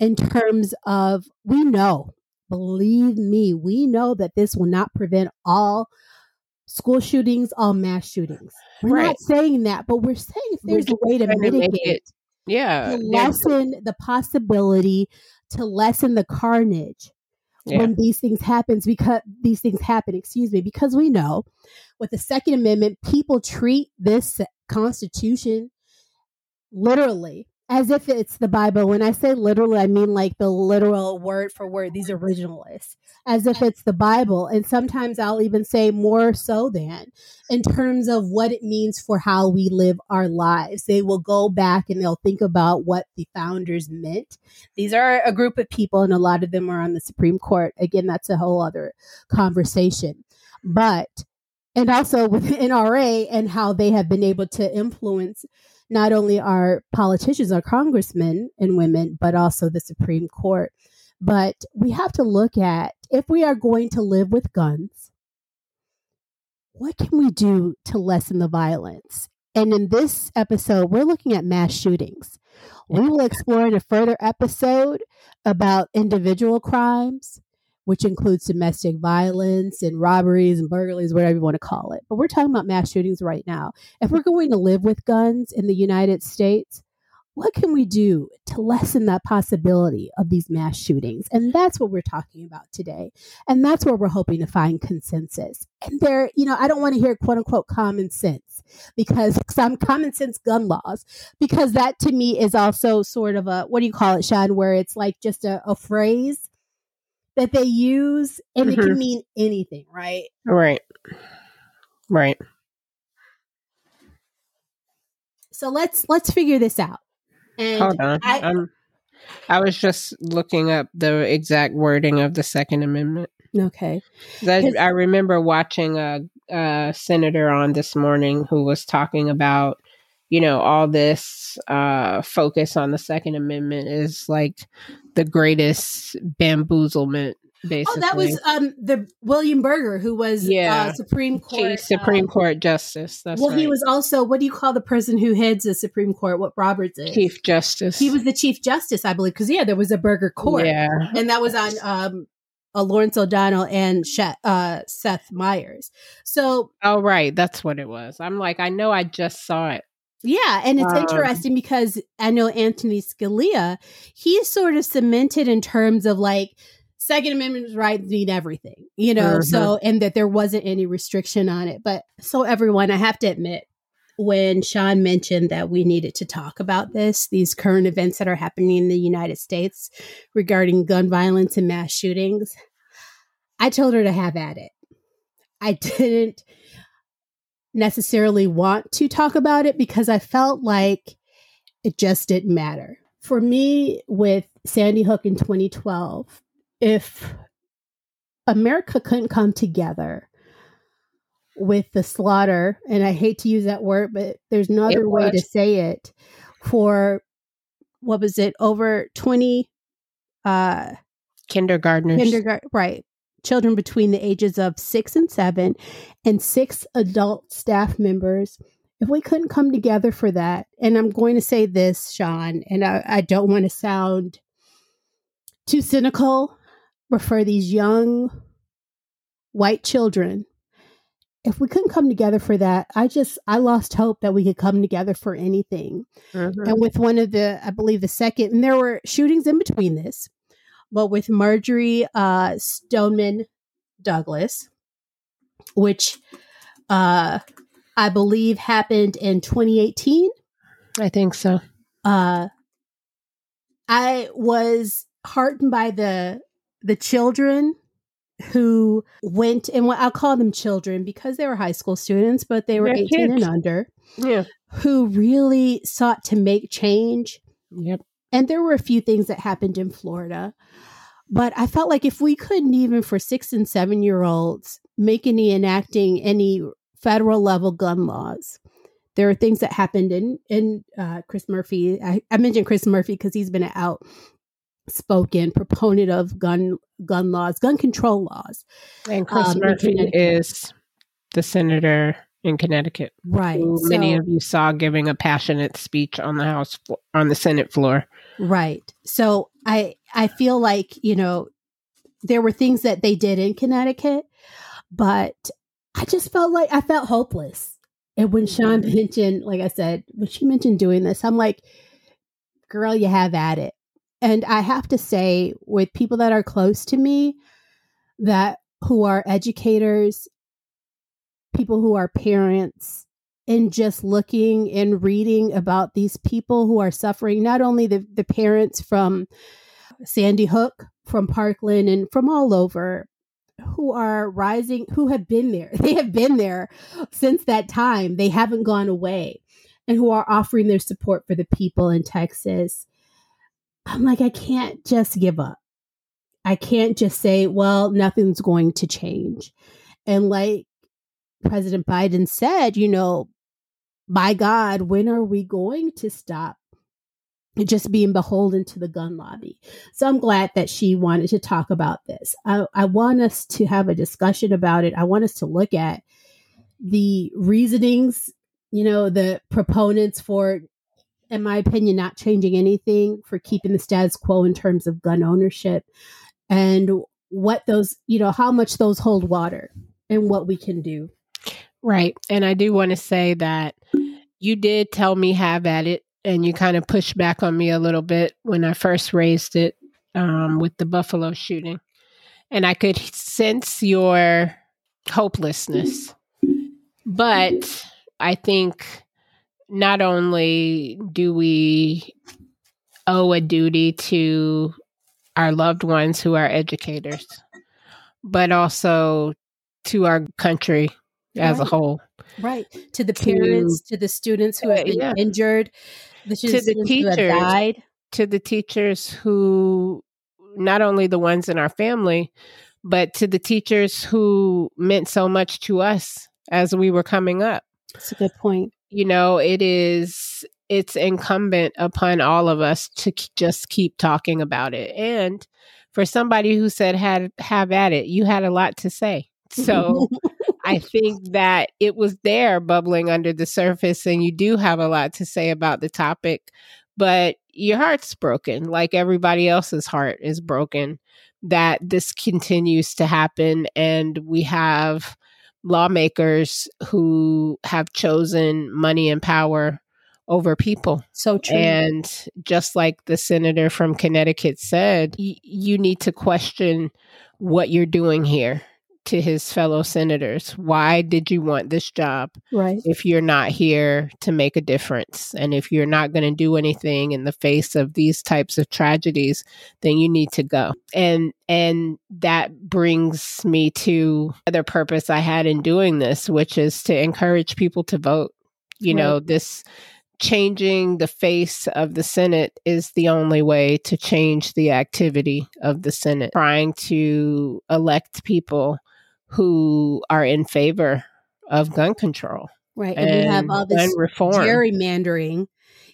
in terms of we know believe me, we know that this will not prevent all school shootings, all mass shootings. We're Right. not saying that, but we're saying if We're there's a way to mitigate, it- yeah. to lessen the possibility, to lessen the carnage Yeah. when these things happens because these things happen, excuse me, because we know with the Second Amendment, people treat this Constitution literally as if it's the Bible. When I say literally, I mean like the literal word for word, these originalists, as if it's the Bible. And sometimes I'll even say more so than in terms of what it means for how we live our lives. They will go back and they'll think about what the founders meant. These are a group of people, and a lot of them are on the Supreme Court. Again, that's a whole other conversation. But and also with NRA and how they have been able to influence not only our politicians, our congressmen and women, but also the Supreme Court. But we have to look at if we are going to live with guns, what can we do to lessen the violence? And in this episode, we're looking at mass shootings. We will explore in a further episode about individual crimes, which includes domestic violence and robberies and burglaries, whatever you want to call it. But we're talking about mass shootings right now. If we're going to live with guns in the United States, what can we do to lessen that possibility of these mass shootings? And that's what we're talking about today. And that's where we're hoping to find consensus. And there, you know, I don't want to hear quote unquote common sense because some common sense gun laws, because that to me is also sort of a, what do you call it, Chan, where it's like just a, a phrase that they use and it Mhm. can mean anything, right? Right. Right. So let's let's figure this out. And Hold on. I- um, I was just looking up the exact wording of the Second Amendment. okay. I, I remember watching a, a senator on this morning who was talking about, you know, all this uh, focus on the Second Amendment is like the greatest bamboozlement, basically. Oh, that was um the William Burger who was Yeah. uh, Supreme Court Chief Supreme uh, Court Justice. That's well, right. he was also what do you call the person who heads the Supreme Court? What Roberts is? Chief Justice. He was the Chief Justice, I believe, because yeah, there was a Burger Court, Yeah. and that was on um uh, Lawrence O'Donnell and Sha uh, Seth Meyers. So Oh, right. That's what it was. I'm like, I know I just saw it. Yeah, and it's Um, interesting because I know Anthony Scalia, he's sort of cemented in terms of like Second Amendment rights mean everything, you know, Mhm. so and that there wasn't any restriction on it. But so everyone, I have to admit, when Chan mentioned that we needed to talk about this, these current events that are happening in the United States regarding gun violence and mass shootings, I told her to have at it. I didn't necessarily want to talk about it because I felt like it just didn't matter. For me, with Sandy Hook in 2012, if America couldn't come together with the slaughter, and I hate to use that word, but there's no other way to say it, for what was it, over 20 uh, Kindergartners. kindergarten, right? Children between the ages of six and seven, and six adult staff members. If we couldn't come together for that, and I'm going to say this, Chan, and I, I don't want to sound too cynical, but for these young white children, if we couldn't come together for that, I just I lost hope that we could come together for anything. Mhm. And with one of the, I believe the second, and there were shootings in between this, but with Marjorie uh, Stoneman Douglas, which uh, I believe happened in 2018, I think so. uh, I was heartened by the the children who went and what I'll call them children because they were high school students, but they were They're 18 and under, Yeah. who really sought to make change Yep. And there were a few things that happened in Florida. But I felt like if we couldn't even for six and seven year olds make any enacting any federal level gun laws, there are things that happened in in uh, Chris Murphy. I, I mentioned Chris Murphy because he's been an outspoken proponent of gun gun laws, gun control laws. And Chris Um, Murphy is the senator in Connecticut, Right. who many of you saw giving a passionate speech on the House on the Senate floor. Right. So I I feel like, you know, there were things that they did in Connecticut, but I just felt like I felt hopeless. And when Chan Mm-hmm. mentioned, like I said, when she mentioned doing this, I'm like, girl, you have at it. And I have to say, with people that are close to me, that who are educators, people who are parents, and just looking and reading about these people who are suffering, not only the, the parents from Sandy Hook, from Parkland, and from all over, who are rising, who have been there. They have been there since that time. They haven't gone away, and who are offering their support for the people in Texas. I'm like, I can't just give up. I can't just say, well, nothing's going to change. And like President Biden said, you know, by God, when are we going to stop just being beholden to the gun lobby? So I'm glad that she wanted to talk about this. I, I want us to have a discussion about it. I want us to look at the reasonings, you know, the proponents for, in my opinion, not changing anything, for keeping the status quo in terms of gun ownership, and what those, you know, how much those hold water and what we can do. Right. And I do want to say that you did tell me have at it, and you kind of pushed back on me a little bit when I first raised it um, with the Buffalo shooting. And I could sense your hopelessness. But I think not only do we owe a duty to our loved ones who are educators, but also to our country as a whole. Right. To the To- parents, to the students who Uh, have been yeah. injured, the To the students who have teachers. died. to the teachers who not only the ones in our family but to the teachers who meant so much to us as we were coming up That's a good point. you know it is it's incumbent upon all of us to k- just keep talking about it and for somebody who said had have at it you had a lot to say so I think that it was there bubbling under the surface, and you do have a lot to say about the topic, but your heart's broken, like everybody else's heart is broken, that this continues to happen. And we have lawmakers who have chosen money and power over people. so true. And just like the senator from Connecticut said, y- you need to question what you're doing here to his fellow senators. Why did you want this job right. if you're not here to make a difference? And if you're not going to do anything in the face of these types of tragedies, then you need to go. And and that brings me to other purpose I had in doing this, which is to encourage people to vote. You know, this changing the face of the Senate is the only way to change the activity of the Senate. Trying to elect people who are in favor of gun control Right. And, we have all this reform. gerrymandering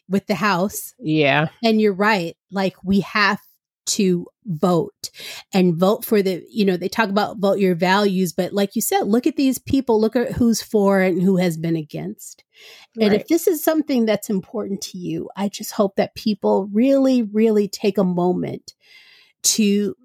with the House. yeah, And you're right. Like we have to vote and vote for the, you know, they talk about vote your values, but like you said, look at these people, look at who's for and who has been against. And right. if this is something that's important to you, I just hope that people really, really take a moment to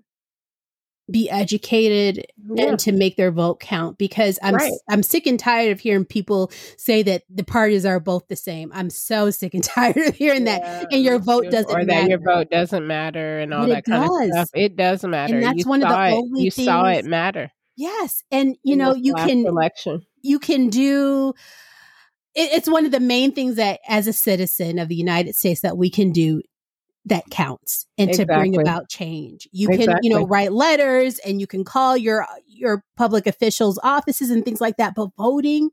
be educated Yeah. and to make their vote count because I'm Right. I'm sick and tired of hearing people say that the parties are both the same. I'm so sick and tired of hearing that. And your vote doesn't or that your matter. vote doesn't matter and all But that kind does. of stuff. It does matter. And that's you one of the it. only You saw it matter. Yes, and you in know you can election. you can do it's one of the main things that as a citizen of the United States that we can do that counts and to bring about change. You can, you know, write letters and you can call your your public officials offices and things like that, but voting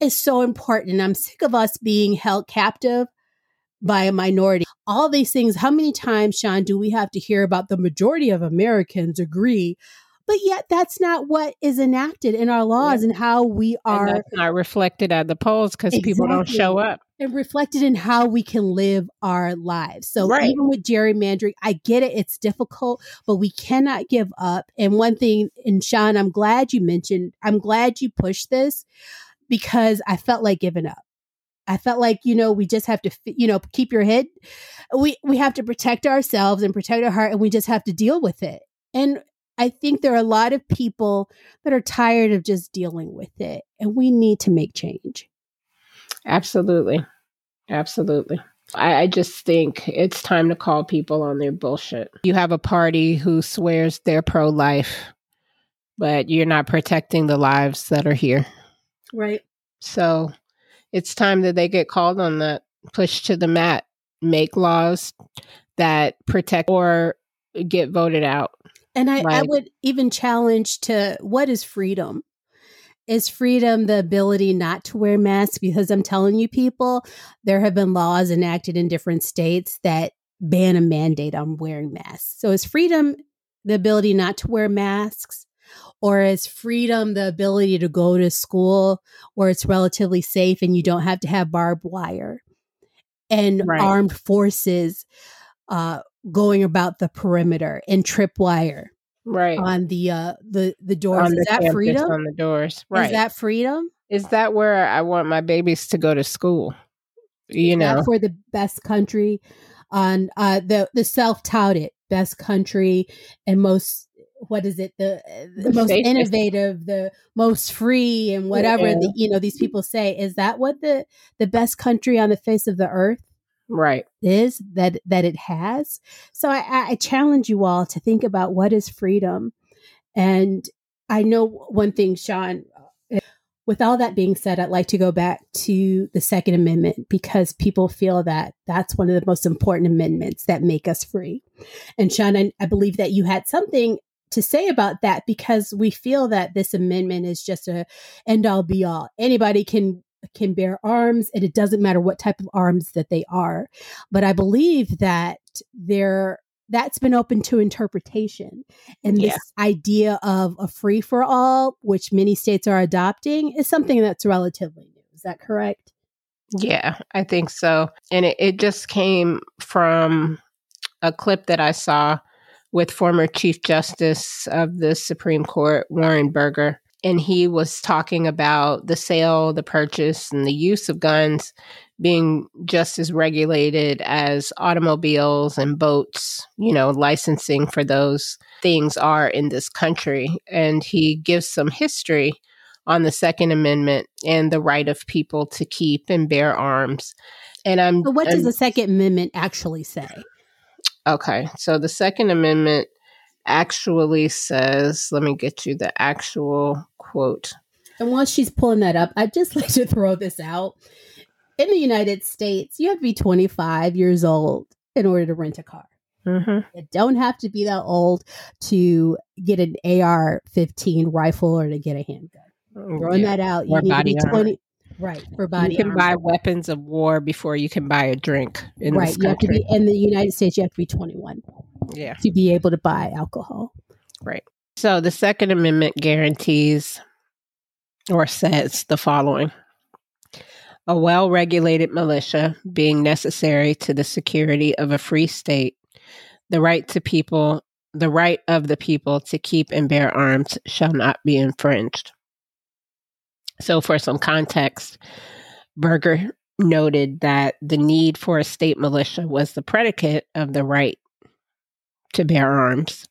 is so important and I'm sick of us being held captive by a minority. All these things, how many times Chan do we have to hear about the majority of Americans agree but yet that's not what is enacted in our laws and how we And are that's not reflected at the polls because people don't show up. and reflected in how we can live our lives. So Right. even with gerrymandering, I get it, it's difficult, but we cannot give up. And one thing, and Chan, I'm glad you mentioned, I'm glad you pushed this because I felt like giving up. I felt like, you know, we just have to, you know, keep your head. We we have to protect ourselves and protect our heart and we just have to deal with it. And I think there are a lot of people that are tired of just dealing with it, and we need to make change. Absolutely. Absolutely. I, I, just think it's time to call people on their bullshit. You have a party who swears they're pro life, but you're not protecting the lives that are here. Right. So it's time that they get called on that, push to the mat, make laws that protect or get voted out. And I, I would even challenge to what is freedom? Is freedom the ability not to wear masks? Because I'm telling you, people, there have been laws enacted in different states that ban a mandate on wearing masks. So is freedom the ability not to wear masks? Or is freedom the ability to go to school where it's relatively safe and you don't have to have barbed wire and right. armed forces uh, going about the perimeter and tripwire right. on the uh the the doors. On is the that freedom? on the doors. Right. is that freedom? Is that where i want my babies to go to school? You is know. for the best country on uh the the self-touted best country and most what is it? The, the, the most safest. innovative the most free and whatever yeah. the, you know these people say. Is that what the the best country on the face of the earth right. is that that it has. So I, I challenge you all to think about what is freedom. And i know one thing Chan eh, with all that being said i'd like to go back to the second amendment because people feel that that's one of the most important amendments that make us free. And Chan i, I believe that you had something to say about that because we feel that this amendment is just a end all be all. Anybody can can bear arms and it doesn't matter what type of arms that they are. But I believe that there that's been open to interpretation. And yeah. this idea of a free for all, which many states are adopting, is something that's relatively new. Is that correct? Yeah, I think so. And it, it just came from a clip that I saw with former Chief Justice of the Supreme Court, Warren Burger and he was talking about the sale, the purchase, and the use of guns being just as regulated as automobiles and boats, you know, licensing for those things are in this country. And he gives some history on the Second Amendment and the right of people to keep and bear arms. And I'm. But what does I'm, the Second Amendment actually say? Okay. So the Second Amendment actually says, let me get you the actual quote. And while she's pulling that up, I'd just like to throw this out. In the United States, you have to be 25 years old in order to rent a car. Mm-hmm. You don't have to be that old to get an AR 15 rifle or to get a handgun. Mm, Throwing yeah. that out, you or need to be 20. Right, for body. You can armor. buy weapons of war before you can buy a drink in right, you have to be in the United States. You have to be 21. Yeah, to be able to buy alcohol. Right. So the Second Amendment guarantees or says the following A well regulated militia being necessary to the security of a free state, the right to people, the right of the people to keep and bear arms shall not be infringed. So, for some context, Burger noted that the need for a state militia was the predicate of the right to bear arms.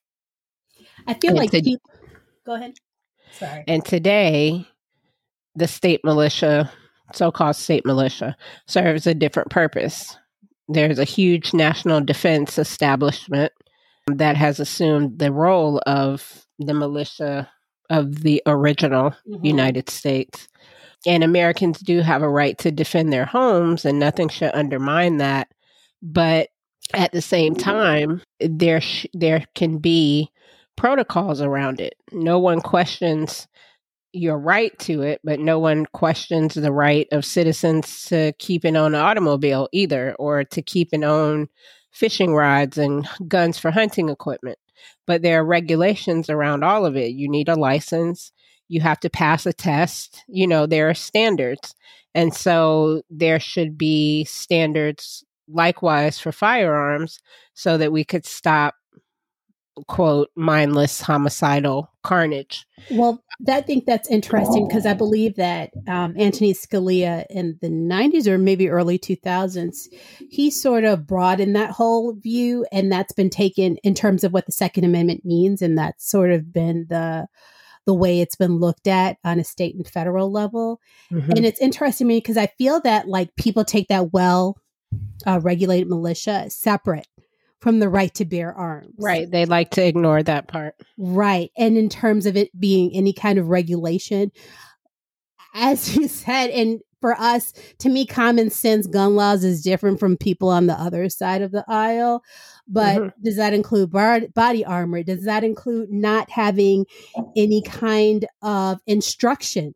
I feel and like to, people, go ahead. Sorry. And today, the state militia, so called state militia, serves a different purpose. There's a huge national defense establishment that has assumed the role of the militia of the original mm-hmm. United States. And Americans do have a right to defend their homes, and nothing should undermine that. But at the same time, there sh- there can be protocols around it. No one questions your right to it, but no one questions the right of citizens to keep and own an automobile either, or to keep and own fishing rods and guns for hunting equipment. But there are regulations around all of it. You need a license, you have to pass a test, you know, there are standards. And so there should be standards likewise for firearms so that we could stop quote mindless homicidal carnage. Well, I think that's interesting because I believe that um, Anthony Scalia in the 90s or maybe early 2000s, he sort of broadened that whole view, and that's been taken in terms of what the Second Amendment means, and that's sort of been the the way it's been looked at on a state and federal level. Mm-hmm. And it's interesting to me because I feel that like people take that well uh, regulated militia separate from the right to bear arms. Right. They like to ignore that part. Right. And in terms of it being any kind of regulation, as you said, and for us, to me, common sense gun laws is different from people on the other side of the aisle. But mm-hmm. does that include bar- body armor? Does that include not having any kind of instruction?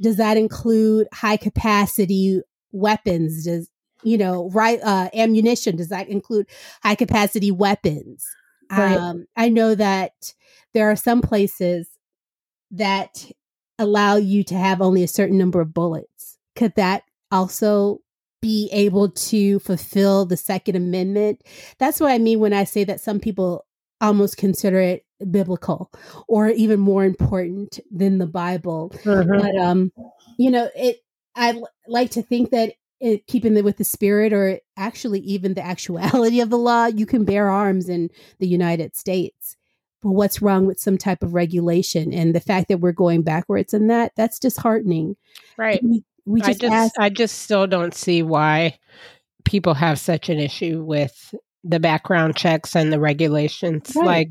Does that include high capacity weapons? Does you know, right uh, ammunition? Does that include high capacity weapons? Right. Um, I know that there are some places that allow you to have only a certain number of bullets. Could that also be able to fulfill the Second Amendment? That's what I mean when I say that some people almost consider it biblical or even more important than the Bible. Mm-hmm. But um, you know, it I like to think that it, keeping it with the spirit or actually even the actuality of the law, you can bear arms in the United States. But what's wrong with some type of regulation? And the fact that we're going backwards in that, that's disheartening. Right. We, we just I just, ask- I just still don't see why people have such an issue with the background checks and the regulations right. like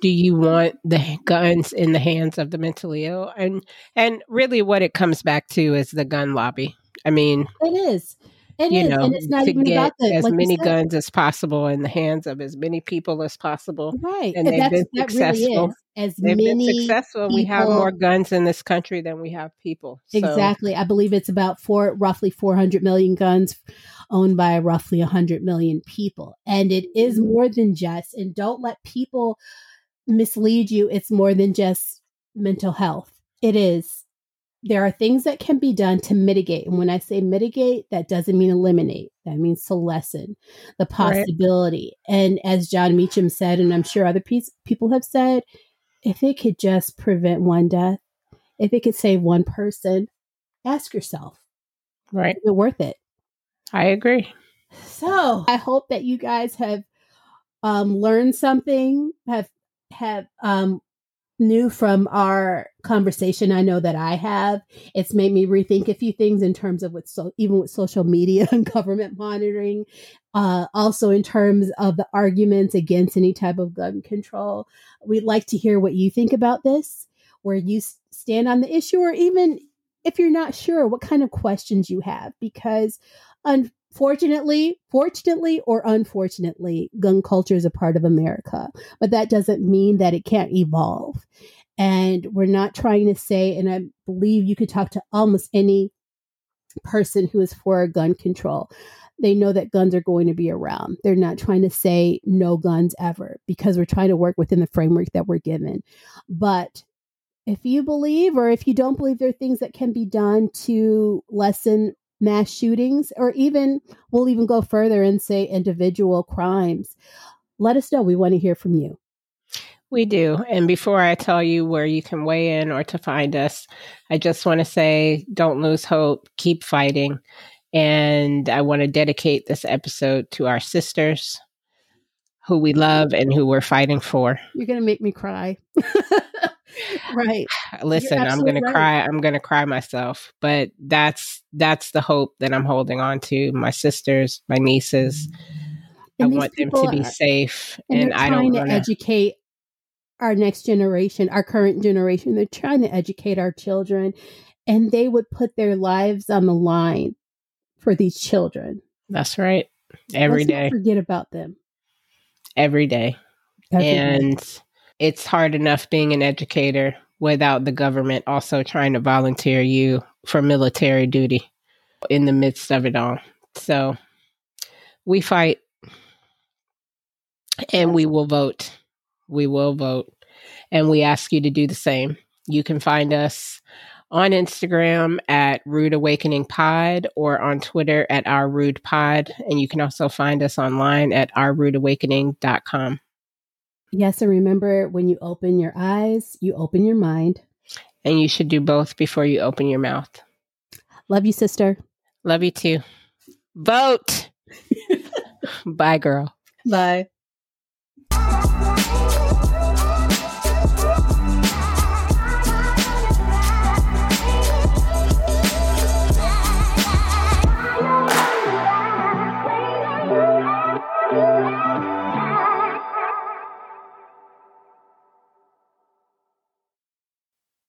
do you want the guns in the hands of the mentally ill and and really what it comes back to is the gun lobby I mean, it is. It you is, know, and it's not to even get about the, as like many guns as possible in the hands of as many people as possible. Right, and, and they've been successful. Really as they've many been successful. People, we have more guns in this country than we have people. So. Exactly, I believe it's about four, roughly four hundred million guns owned by roughly hundred million people, and it is mm-hmm. more than just. And don't let people mislead you. It's more than just mental health. It is there are things that can be done to mitigate. And when I say mitigate, that doesn't mean eliminate. That means to lessen the possibility. Right. And as Jon Meacham said, and I'm sure other pe- people have said, if it could just prevent one death, if it could save one person, ask yourself, right? Is it worth it? I agree. So I hope that you guys have um, learned something, have have um, new from our conversation i know that i have. It's made me rethink a few things in terms of what so even with social media and government monitoring uh, also in terms of the arguments against any type of gun control. We'd like to hear what you think about this where you stand on the issue or even if you're not sure what kind of questions you have because Fortunately, fortunately or unfortunately, gun culture is a part of America, but that doesn't mean that it can't evolve. And we're not trying to say, and I believe you could talk to almost any person who is for gun control. They know that guns are going to be around. They're not trying to say no guns ever because we're trying to work within the framework that we're given. But if you believe or if you don't believe there are things that can be done to lessen mass shootings, or even we'll even go further and say individual crimes, let us know. We want to hear from you. We do. And before I tell you where you can weigh in or to find us, I just want to say don't lose hope, keep fighting. And I want to dedicate this episode to our sisters who we love and who we're fighting for. You're going to make me cry. right. Listen, I'm going right. to cry. I'm going to cry myself, but that's that's the hope that I'm holding on to. My sisters, my nieces. And I want them to be are, safe, and, and I don't want to educate our next generation, our current generation. They're trying to educate our children, and they would put their lives on the line for these children. That's right. Every Let's day. forget about them. Every day. Every and day it's hard enough being an educator without the government also trying to volunteer you for military duty in the midst of it all. So we fight and we will vote. We will vote. And we ask you to do the same. You can find us on Instagram at Rude Awakening Pod or on Twitter at Our Rude Pod. And you can also find us online at ourrudeawakening.com. Yes, and remember when you open your eyes, you open your mind. And you should do both before you open your mouth. Love you, sister. Love you too. Vote. Bye, girl. Bye.